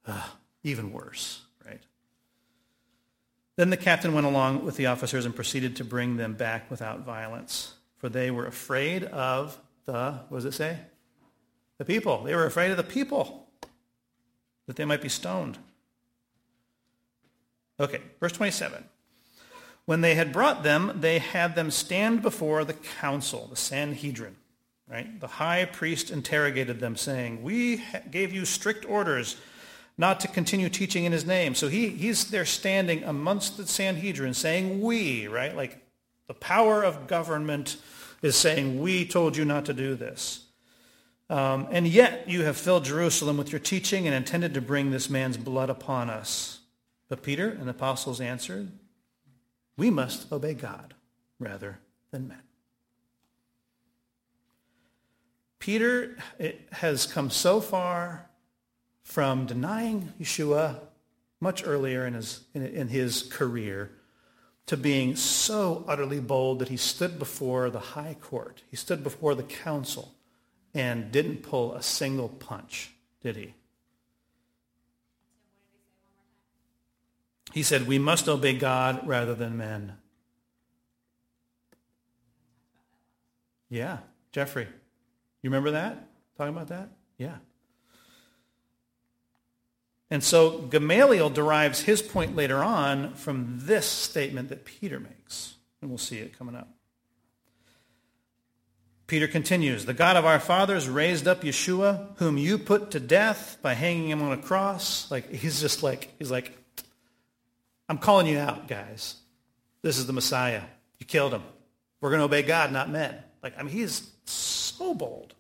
A: Ugh, even worse, right? Then the captain went along with the officers and proceeded to bring them back without violence, for they were afraid of the, what does it say? The people. They were afraid of the people, that they might be stoned. Okay, verse 27. When they had brought them, they had them stand before the council, the Sanhedrin. Right? The high priest interrogated them, saying, We gave you strict orders not to continue teaching in his name. So he, he's there standing amongst the Sanhedrin saying, We, right? Like the power of government is saying, We told you not to do this. Um, and yet you have filled Jerusalem with your teaching and intended to bring this man's blood upon us. But Peter and the apostles answered, we must obey God rather than men. Peter has come so far from denying Yeshua much earlier in his, in his career to being so utterly bold that he stood before the high court. He stood before the council and didn't pull a single punch, did he? He said, We must obey God rather than men. Yeah, Jeffrey, you remember that? Talking about that? Yeah. And so Gamaliel derives his point later on from this statement that Peter makes. And we'll see it coming up. Peter continues, The God of our fathers raised up Yeshua, whom you put to death by hanging him on a cross. Like, he's just like, he's like, I'm calling you out, guys. This is the Messiah. You killed him. We're going to obey God, not men. Like, I mean, he's so bold.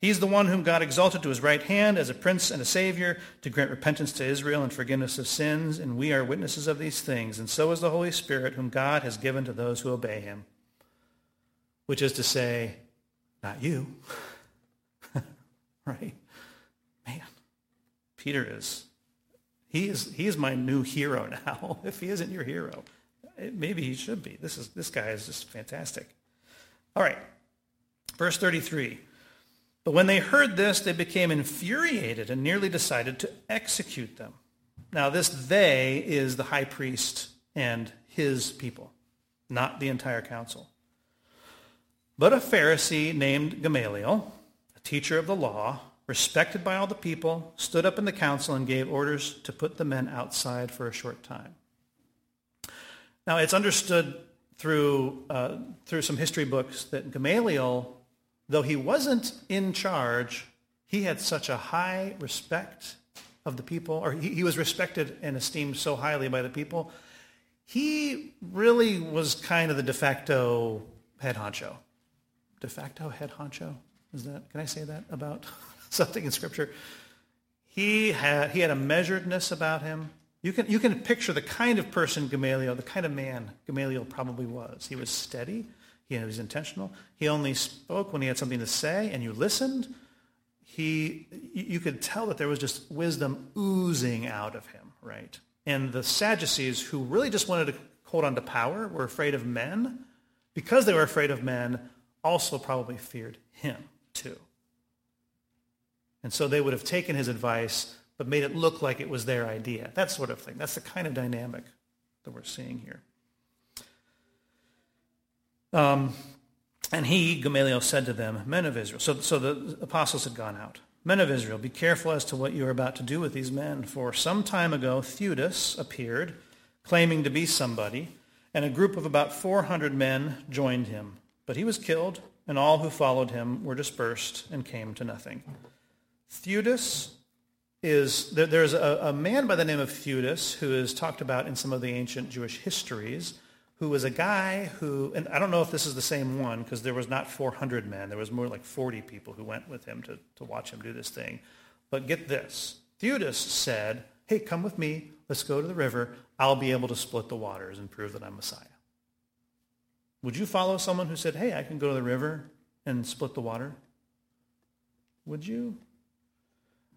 A: He's the one whom God exalted to his right hand as a prince and a savior to grant repentance to Israel and forgiveness of sins, and we are witnesses of these things. And so is the Holy Spirit, whom God has given to those who obey him which is to say, not you. <laughs> right? Man, Peter is, he is, he is my new hero <laughs> now. if he isn't your hero, eh, maybe he should be. This, is, this guy is just fantastic. All right, verse 33. But when they heard this, they became infuriated and nearly decided to execute them. Now, this they is the high priest and his people, not the entire council. But a Pharisee named Gamaliel, a teacher of the law, respected by all the people, stood up in the council and gave orders to put the men outside for a short time. Now, it's understood through, uh, through some history books that Gamaliel, though he wasn't in charge, he had such a high respect of the people, or he, he was respected and esteemed so highly by the people, he really was kind of the de facto head honcho de facto head honcho. Is that, can I say that about <laughs> <laughs> something in Scripture? He had, he had a measuredness about him. You can, you can picture the kind of person Gamaliel, the kind of man Gamaliel probably was. He was steady. He was intentional. He only spoke when he had something to say, and you listened. He, you could tell that there was just wisdom oozing out of him, right? And the Sadducees, who really just wanted to hold on to power, were afraid of men. Because they were afraid of men, also probably feared him too. And so they would have taken his advice, but made it look like it was their idea. That sort of thing. That's the kind of dynamic that we're seeing here. Um, and he, Gamaliel, said to them, Men of Israel. So, so the apostles had gone out. Men of Israel, be careful as to what you are about to do with these men. For some time ago, Theudas appeared, claiming to be somebody, and a group of about 400 men joined him. But he was killed, and all who followed him were dispersed and came to nothing. Theudas is, there's a, a man by the name of Theudas who is talked about in some of the ancient Jewish histories, who was a guy who, and I don't know if this is the same one because there was not 400 men. There was more like 40 people who went with him to, to watch him do this thing. But get this. Theudas said, hey, come with me. Let's go to the river. I'll be able to split the waters and prove that I'm Messiah. Would you follow someone who said, hey, I can go to the river and split the water? Would you?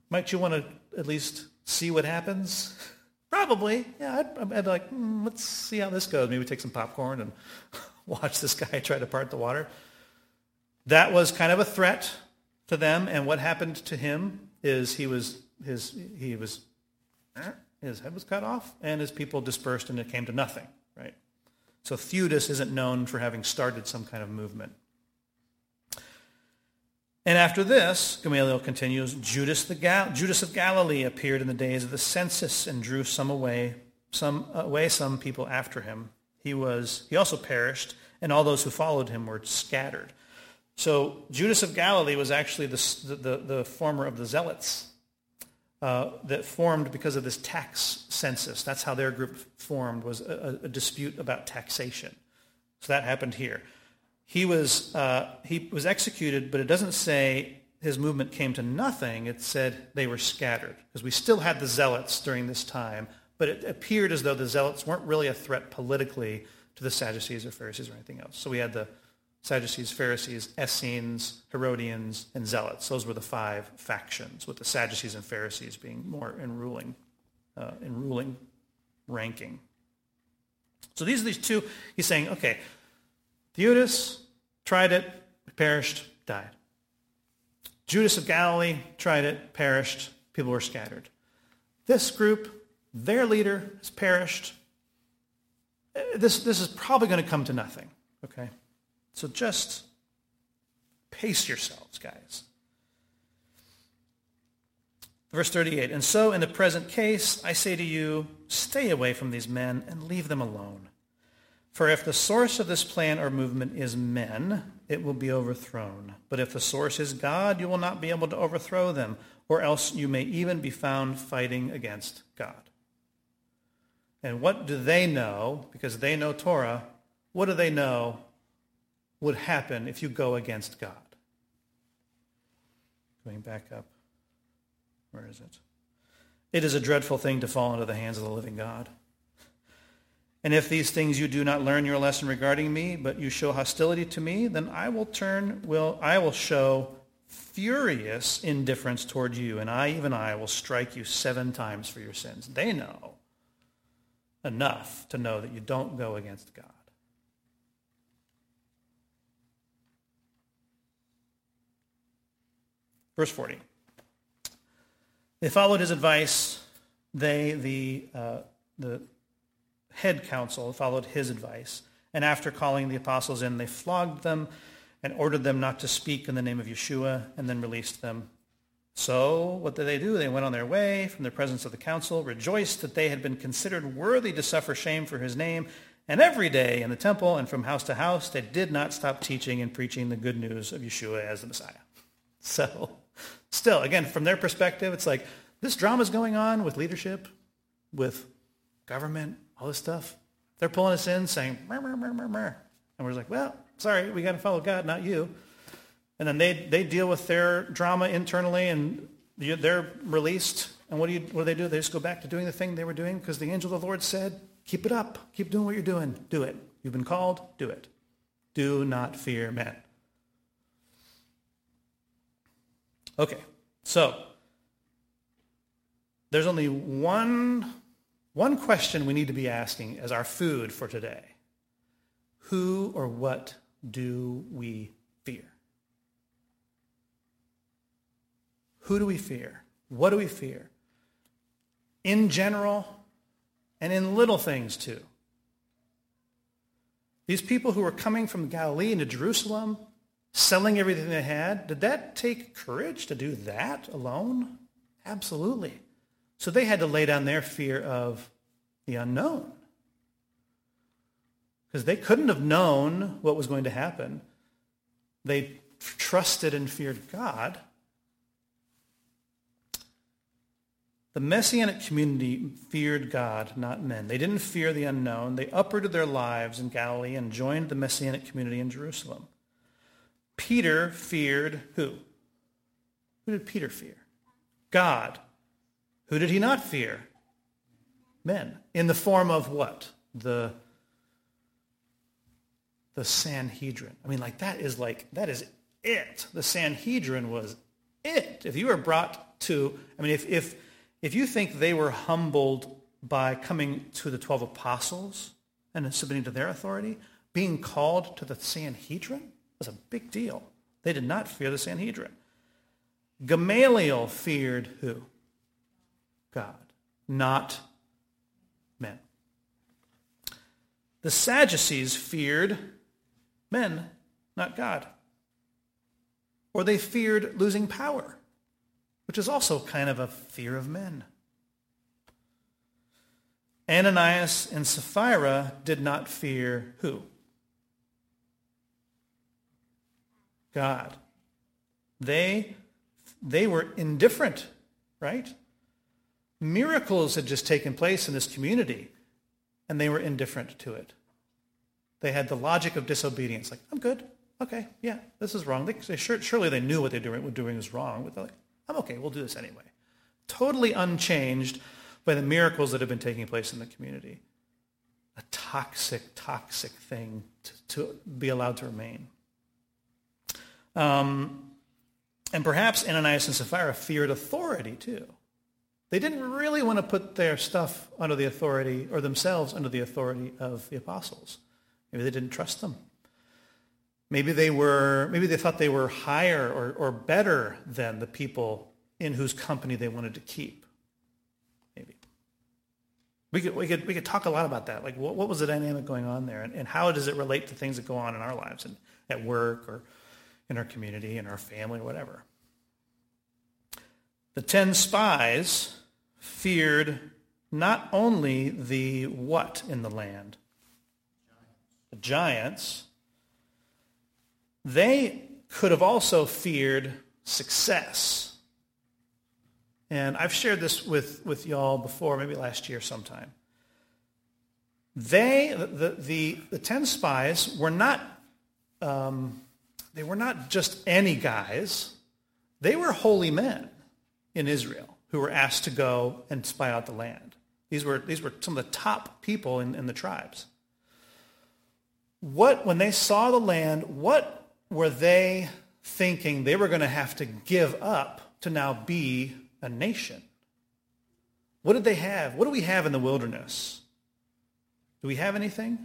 A: Might you want to at least see what happens? Probably. Yeah, I'd, I'd be like, mm, let's see how this goes. Maybe take some popcorn and <laughs> watch this guy try to part the water. That was kind of a threat to them. And what happened to him is he was, his, he was, his head was cut off and his people dispersed and it came to nothing, right? So Theudas isn't known for having started some kind of movement. And after this, Gamaliel continues, Judas, the Gal- Judas of Galilee appeared in the days of the census and drew some away, some away some people after him. He was he also perished, and all those who followed him were scattered. So Judas of Galilee was actually the, the, the former of the Zealots uh, that formed because of this tax census. That's how their group formed, was a, a dispute about taxation. So that happened here. He was, uh, he was executed, but it doesn't say his movement came to nothing. It said they were scattered, because we still had the zealots during this time, but it appeared as though the zealots weren't really a threat politically to the Sadducees or Pharisees or anything else. So we had the Sadducees, Pharisees, Essenes, Herodians, and Zealots. Those were the five factions, with the Sadducees and Pharisees being more in ruling, uh, in ruling ranking. So these are these two. He's saying, okay, Theudas tried it, perished, died. Judas of Galilee tried it, perished, people were scattered. This group, their leader has perished. Uh, this, this is probably going to come to nothing, okay? So just Pace yourselves, guys. Verse 38, and so in the present case, I say to you, stay away from these men and leave them alone. For if the source of this plan or movement is men, it will be overthrown. But if the source is God, you will not be able to overthrow them, or else you may even be found fighting against God. And what do they know? Because they know Torah. What do they know would happen if you go against God? Going back up. Where is it? It is a dreadful thing to fall into the hands of the living God. And if these things you do not learn your lesson regarding me, but you show hostility to me, then I will turn, will, I will show furious indifference toward you, and I, even I, will strike you seven times for your sins. They know enough to know that you don't go against God. Verse 40. They followed his advice. They, the, uh, the head council, followed his advice. And after calling the apostles in, they flogged them and ordered them not to speak in the name of Yeshua, and then released them. So what did they do? They went on their way from the presence of the council, rejoiced that they had been considered worthy to suffer shame for his name. And every day in the temple and from house to house, they did not stop teaching and preaching the good news of Yeshua as the Messiah. So still, again, from their perspective, it's like this drama is going on with leadership, with government, all this stuff. They're pulling us in saying, mur, mur, mur, mur, mur. And we're like, well, sorry, we got to follow God, not you. And then they, they deal with their drama internally and they're released. And what do, you, what do they do? They just go back to doing the thing they were doing because the angel of the Lord said, keep it up. Keep doing what you're doing. Do it. You've been called. Do it. Do not fear men. Okay, so there's only one, one question we need to be asking as our food for today. Who or what do we fear? Who do we fear? What do we fear? In general and in little things too. These people who were coming from Galilee into Jerusalem, selling everything they had, did that take courage to do that alone? Absolutely. So they had to lay down their fear of the unknown. Because they couldn't have known what was going to happen. They trusted and feared God. The Messianic community feared God, not men. They didn't fear the unknown. They uprooted their lives in Galilee and joined the Messianic community in Jerusalem. Peter feared who? Who did Peter fear? God. Who did he not fear? Men. In the form of what? The, the Sanhedrin. I mean, like, that is like, that is it. The Sanhedrin was it. If you were brought to, I mean, if, if, if you think they were humbled by coming to the 12 apostles and submitting to their authority, being called to the Sanhedrin was a big deal. They did not fear the Sanhedrin. Gamaliel feared who? God, not men. The Sadducees feared men, not God. Or they feared losing power which is also kind of a fear of men. Ananias and Sapphira did not fear who? God. They, they were indifferent, right? Miracles had just taken place in this community, and they were indifferent to it. They had the logic of disobedience, like, I'm good. Okay, yeah, this is wrong. They, they surely they knew what they were doing was wrong, but like, I'm okay, we'll do this anyway. Totally unchanged by the miracles that have been taking place in the community. A toxic, toxic thing to, to be allowed to remain. Um, and perhaps Ananias and Sapphira feared authority too. They didn't really want to put their stuff under the authority or themselves under the authority of the apostles. Maybe they didn't trust them. Maybe they were, maybe they thought they were higher or, or better than the people in whose company they wanted to keep. Maybe. We could, we could, we could talk a lot about that. Like what, what was the dynamic going on there and, and how does it relate to things that go on in our lives and at work or in our community, in our family, whatever. The ten spies feared not only the what in the land, the giants, they could have also feared success. And I've shared this with, with y'all before, maybe last year sometime. They, the, the, the 10 spies, were not, um, they were not just any guys. They were holy men in Israel who were asked to go and spy out the land. These were, these were some of the top people in, in the tribes. What, when they saw the land, what were they thinking they were going to have to give up to now be a nation? What did they have? What do we have in the wilderness? Do we have anything?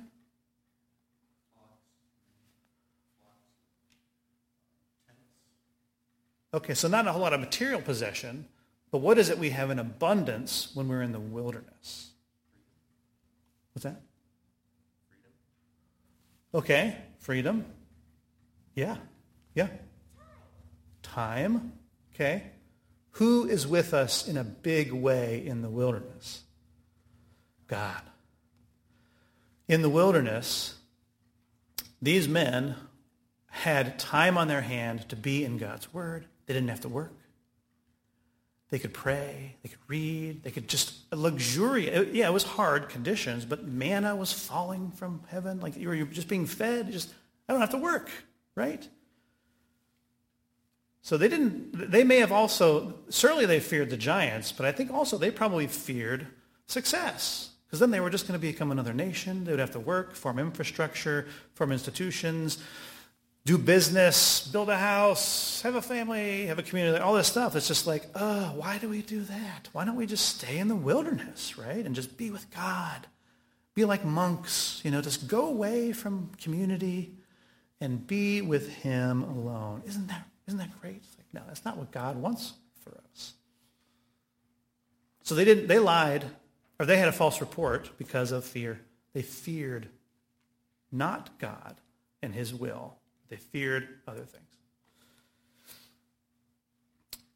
A: Okay, so not a whole lot of material possession, but what is it we have in abundance when we're in the wilderness? What's that? Freedom. Okay, freedom. Yeah, yeah. Time. Okay. Who is with us in a big way in the wilderness? God. In the wilderness, these men had time on their hand to be in God's word. They didn't have to work. They could pray. They could read. They could just luxuriate. Uh, yeah, it was hard conditions, but manna was falling from heaven. Like you were just being fed. Just, I don't have to work, right? So they didn't, they may have also, certainly they feared the giants, but I think also they probably feared success. Because then they were just going to become another nation. They would have to work, form infrastructure, form institutions, do business, build a house, have a family, have a community, all this stuff. It's just like, oh, why do we do that? Why don't we just stay in the wilderness, right? And just be with God. Be like monks, you know, just go away from community and be with him alone. Isn't that, isn't that great? It's like, no, that's not what God wants for us. So they didn't, they lied, or they had a false report because of fear. They feared not God and his will they feared other things.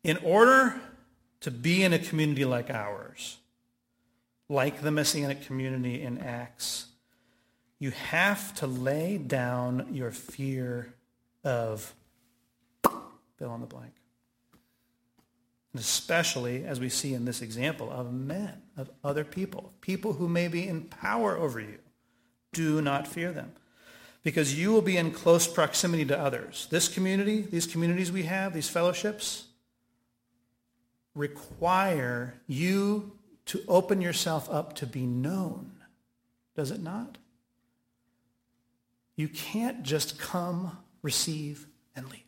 A: In order to be in a community like ours, like the Messianic community in Acts, you have to lay down your fear of fill in the blank. And especially, as we see in this example, of men, of other people, people who may be in power over you. Do not fear them because you will be in close proximity to others. This community, these communities we have, these fellowships, require you to open yourself up to be known. Does it not? You can't just come, receive, and leave.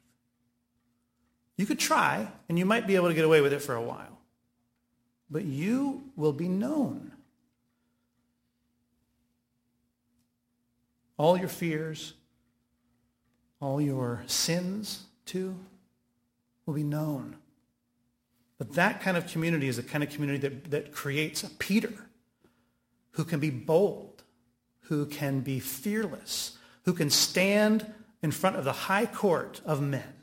A: You could try, and you might be able to get away with it for a while. But you will be known. All your fears, all your sins too, will be known. But that kind of community is the kind of community that, that creates a Peter who can be bold, who can be fearless, who can stand in front of the high court of men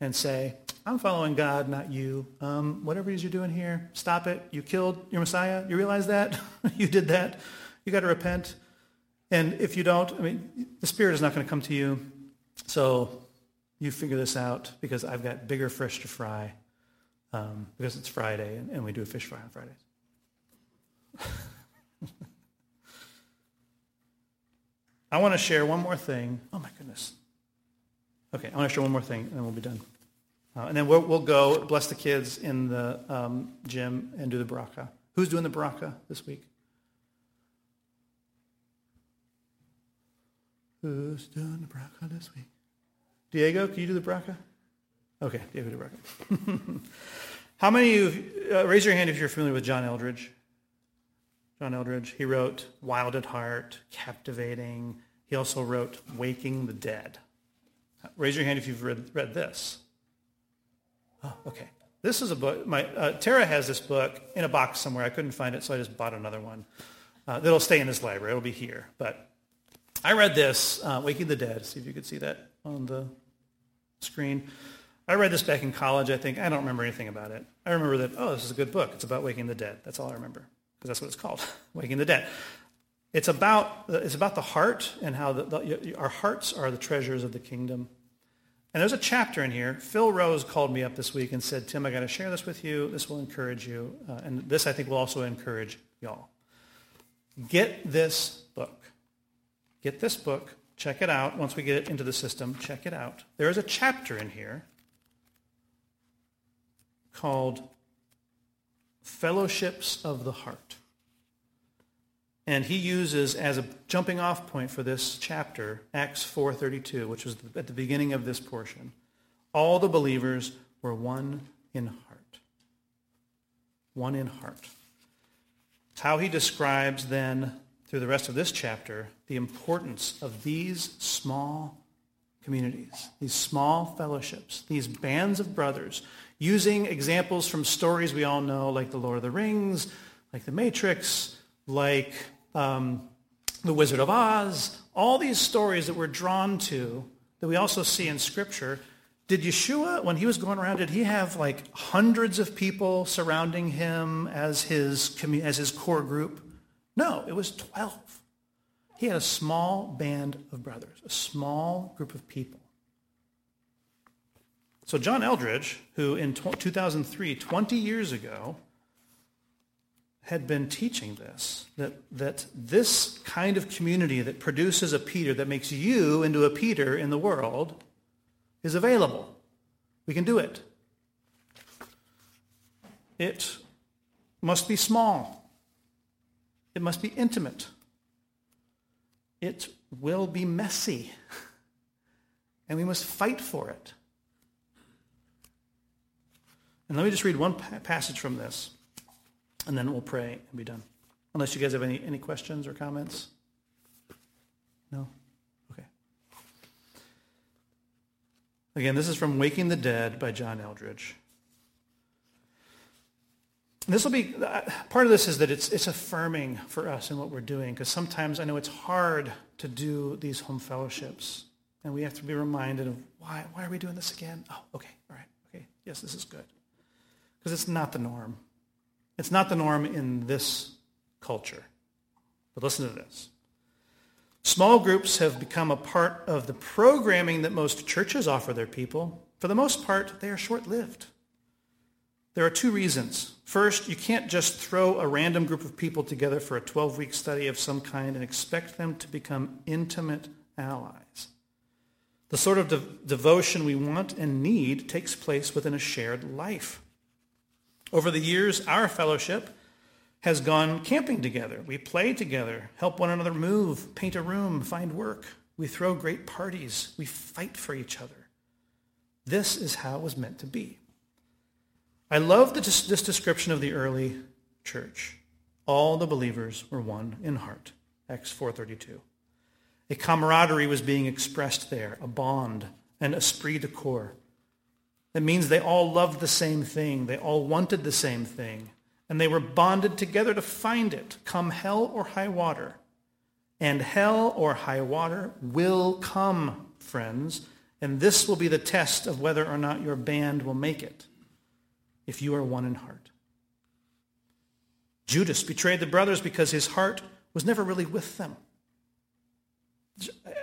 A: and say, I'm following God, not you. Um, whatever it is you're doing here, stop it. You killed your Messiah. You realize that? <laughs> you did that. You got to repent. And if you don't, I mean, the Spirit is not going to come to you. So you figure this out because I've got bigger fish to fry um, because it's Friday and, and we do a fish fry on Fridays. <laughs> I want to share one more thing. Oh my goodness. Okay, I want to share one more thing and then we'll be done. Uh, and then we'll, we'll, go bless the kids in the um, gym and do the baraka. Who's doing the baraka this week? Who's doing the bracha this week? Diego, can you do the bracha? Okay, Diego do bracha. <laughs> How many of you, uh, raise your hand if you're familiar with John Eldredge. John Eldredge, he wrote Wild at Heart, Captivating. He also wrote Waking the Dead. Raise your hand if you've read, read this. Oh, okay. This is a book. My uh, Tara has this book in a box somewhere. I couldn't find it, so I just bought another one. Uh, that'll stay in this library. It'll be here. But I read this, uh, Waking the Dead. See if you could see that on the screen. I read this back in college, I think. I don't remember anything about it. I remember that, oh, this is a good book. It's about waking the dead. That's all I remember, because that's what it's called, <laughs> Waking the Dead. It's about, it's about the heart and how the, the, our hearts are the treasures of the kingdom. And there's a chapter in here. Phil Rose called me up this week and said, Tim, I got to share this with you. This will encourage you. Uh, and this, I think, will also encourage y'all. Get this book. Get this book. Check it out. Once we get it into the system, check it out. There is a chapter in here called Fellowships of the Heart. And he uses as a jumping off point for this chapter Acts 4:32, which was at the beginning of this portion. All the believers were one in heart. One in heart. It's how he describes then through the rest of this chapter the importance of these small communities, these small fellowships, these bands of brothers, using examples from stories we all know, like The Lord of the Rings, like The Matrix, like um, The Wizard of Oz, all these stories that we're drawn to, that we also see in Scripture. Did Yeshua, when he was going around, did he have like hundreds of people surrounding him as his, as his core group? No, it was 12. He had a small band of brothers, a small group of people. So John Eldredge, who in 2003, 20 years ago, had been teaching this, that, that this kind of community that produces a Peter, that makes you into a Peter in the world, is available. We can do it. It must be small. It must be intimate. It will be messy. <laughs> And we must fight for it. And let me just read one passage from this, and then we'll pray and be done. Unless you guys have any, any questions or comments? No? Okay. Again, this is from Waking the Dead by John Eldredge. This will be uh, part of this is that it's it's affirming for us in what we're doing because sometimes I know it's hard to do these home fellowships and we have to be reminded of why why are we doing this again? Oh, okay, all right, okay, yes, this is good because it's not the norm. It's not the norm in this culture. But listen to this. Small groups have become a part of the programming that most churches offer their people. For the most part, they are short-lived. There are two reasons. First, you can't just throw a random group of people together for a 12-week study of some kind and expect them to become intimate allies. The sort of de- devotion we want and need takes place within a shared life. Over the years, our fellowship has gone camping together. We play together, help one another move, paint a room, find work. We throw great parties. We fight for each other. This is how it was meant to be. I love this description of the early church. All the believers were one in heart. Acts 4.32. A camaraderie was being expressed there, a bond, an esprit de corps. That means they all loved the same thing. They all wanted the same thing. And they were bonded together to find it, come hell or high water. And hell or high water will come, friends. And this will be the test of whether or not your band will make it, if you are one in heart. Judas betrayed the brothers because his heart was never really with them.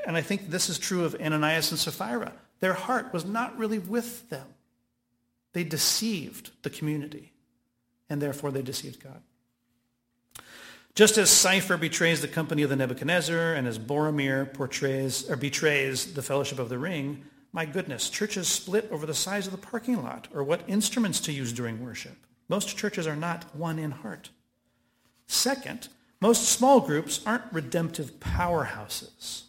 A: And I think this is true of Ananias and Sapphira. Their heart was not really with them. They deceived the community, and therefore they deceived God. Just as Cypher betrays the company of the Nebuchadnezzar and as Boromir portrays or betrays the fellowship of the ring, my goodness, churches split over the size of the parking lot or what instruments to use during worship. Most churches are not one in heart. Second, most small groups aren't redemptive powerhouses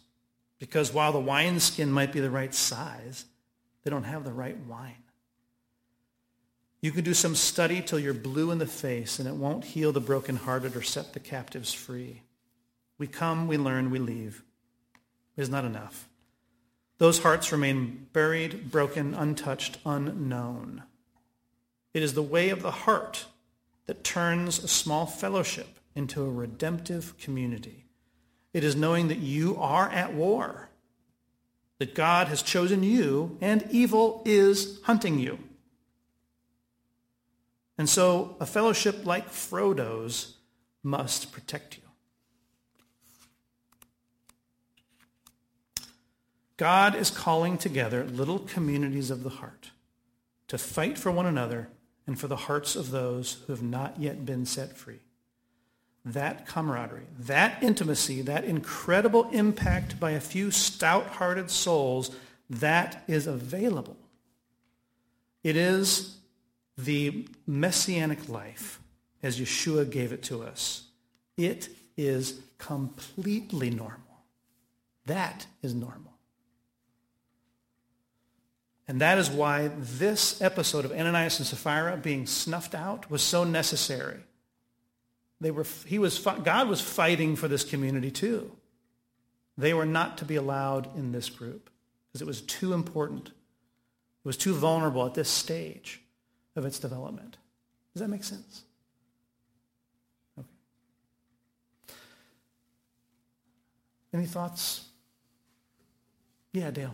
A: because while the wineskin might be the right size, they don't have the right wine. You can do some study till you're blue in the face and it won't heal the brokenhearted or set the captives free. We come, we learn, we leave. It is not enough. Those hearts remain buried, broken, untouched, unknown. It is the way of the heart that turns a small fellowship into a redemptive community. It is knowing that you are at war that God has chosen you and evil is hunting you. And so a fellowship like Frodo's must protect you. God is calling together little communities of the heart to fight for one another and for the hearts of those who have not yet been set free. That camaraderie, that intimacy, that incredible impact by a few stout-hearted souls, that is available. It is the messianic life as Yeshua gave it to us. It is completely normal. That is normal. And that is why this episode of Ananias and Sapphira being snuffed out was so necessary. They were, he was, God was fighting for this community too. They were not to be allowed in this group because it was too important. It was too vulnerable at this stage of its development. Does that make sense? Okay. Any thoughts? Yeah, Dale.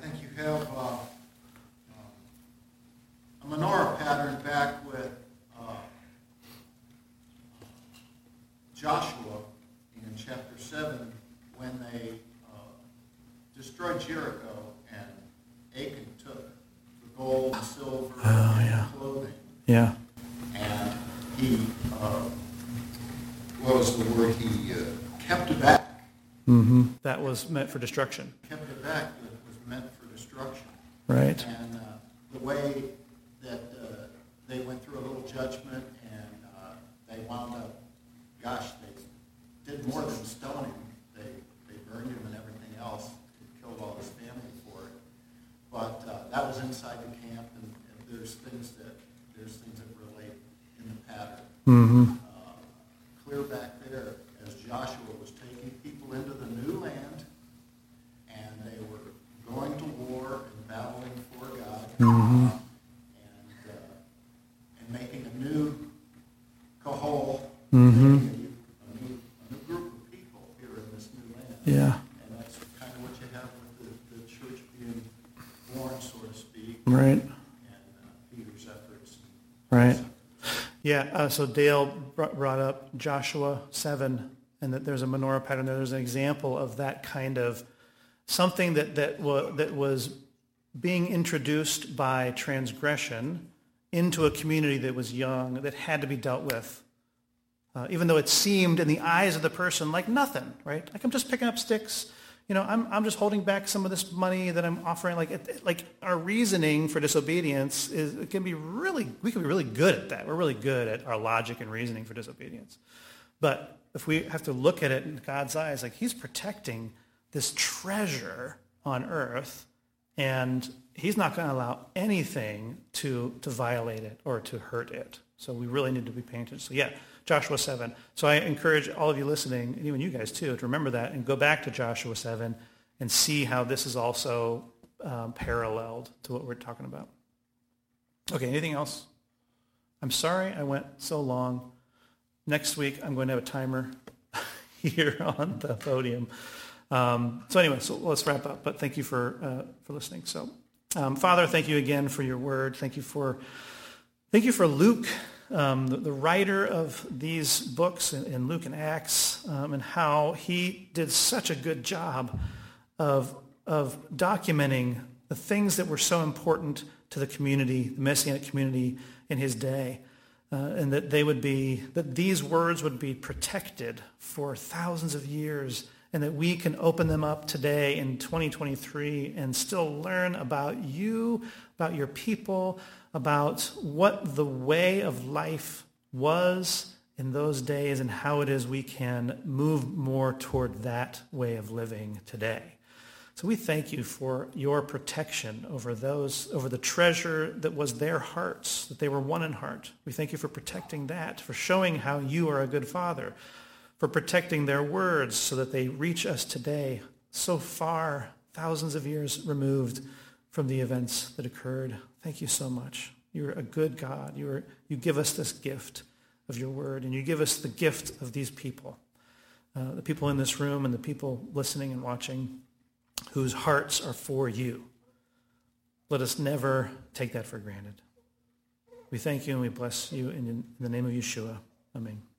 C: I think you have uh, uh, a menorah pattern back with uh, Joshua in chapter 7 when they uh, destroyed Jericho and Achan took the gold and silver
A: Oh,
C: and
A: yeah.
C: clothing.
A: Yeah.
C: And he, uh, what was the word? He uh, kept it back.
A: Mm-hmm. That was meant for destruction,
C: Kept it back. Meant for destruction.
A: right?
C: And uh, the way that uh, they went through a little judgment and uh, they wound up, gosh, they did more than stone him. They, they burned him and everything else, killed all his family for it. But uh, that was inside the camp, and, and there's things that there's things that relate in the pattern.
A: Mm-hmm.
C: Uh, clear back there, as Joshua was taking people into the new land, and they were going to war and battling for God,
A: Mhm.
C: uh, and uh, and making a new kahal,
A: Mhm.
C: a, new, a, new, group of people here in this new land.
A: Yeah.
C: And that's kind of what you have with the, the church being born, so to speak,
A: Right.
C: and uh, Peter's efforts.
A: Right. Yeah, uh, so Dale brought up Joshua 7, and that there's a menorah pattern there. There's an example of that kind of something that, that, wa- that was being introduced by transgression into a community that was young, that had to be dealt with. Uh, even though it seemed in the eyes of the person like nothing, right? Like I'm just picking up sticks. You know, I'm, I'm just holding back some of this money that I'm offering. Like, it, like our reasoning for disobedience is it can be really, we can be really good at that. We're really good at our logic and reasoning for disobedience. But if we have to look at it in God's eyes, like he's protecting this treasure on earth and he's not going to allow anything to, to violate it or to hurt it. So we really need to be paying attention. So yeah, Joshua 7. So I encourage all of you listening, and even you guys too, to remember that and go back to Joshua 7 and see how this is also um, paralleled to what we're talking about. Okay, anything else? I'm sorry I went so long. Next week, I'm going to have a timer <laughs> here on the podium. Um, so anyway, so let's wrap up. But thank you for uh, for listening. So, um, Father, thank you again for your word. Thank you for thank you for Luke, um, the, the writer of these books in, in Luke and Acts, um, and how he did such a good job of of documenting the things that were so important to the community, the Messianic community in his day. Uh, and that they would be, that these words would be protected for thousands of years and that we can open them up today in 2023 and still learn about you, about your people, about what the way of life was in those days and how it is we can move more toward that way of living today. So we thank you for your protection over those, over the treasure that was their hearts, that they were one in heart. We thank you for protecting that, for showing how you are a good father, for protecting their words so that they reach us today so far, thousands of years removed from the events that occurred. Thank you so much. You're a good God. You, are, you give us this gift of your word, and you give us the gift of these people, uh, the people in this room and the people listening and watching whose hearts are for you. Let us never take that for granted. We thank you and we bless you in the name of Yeshua. Amen.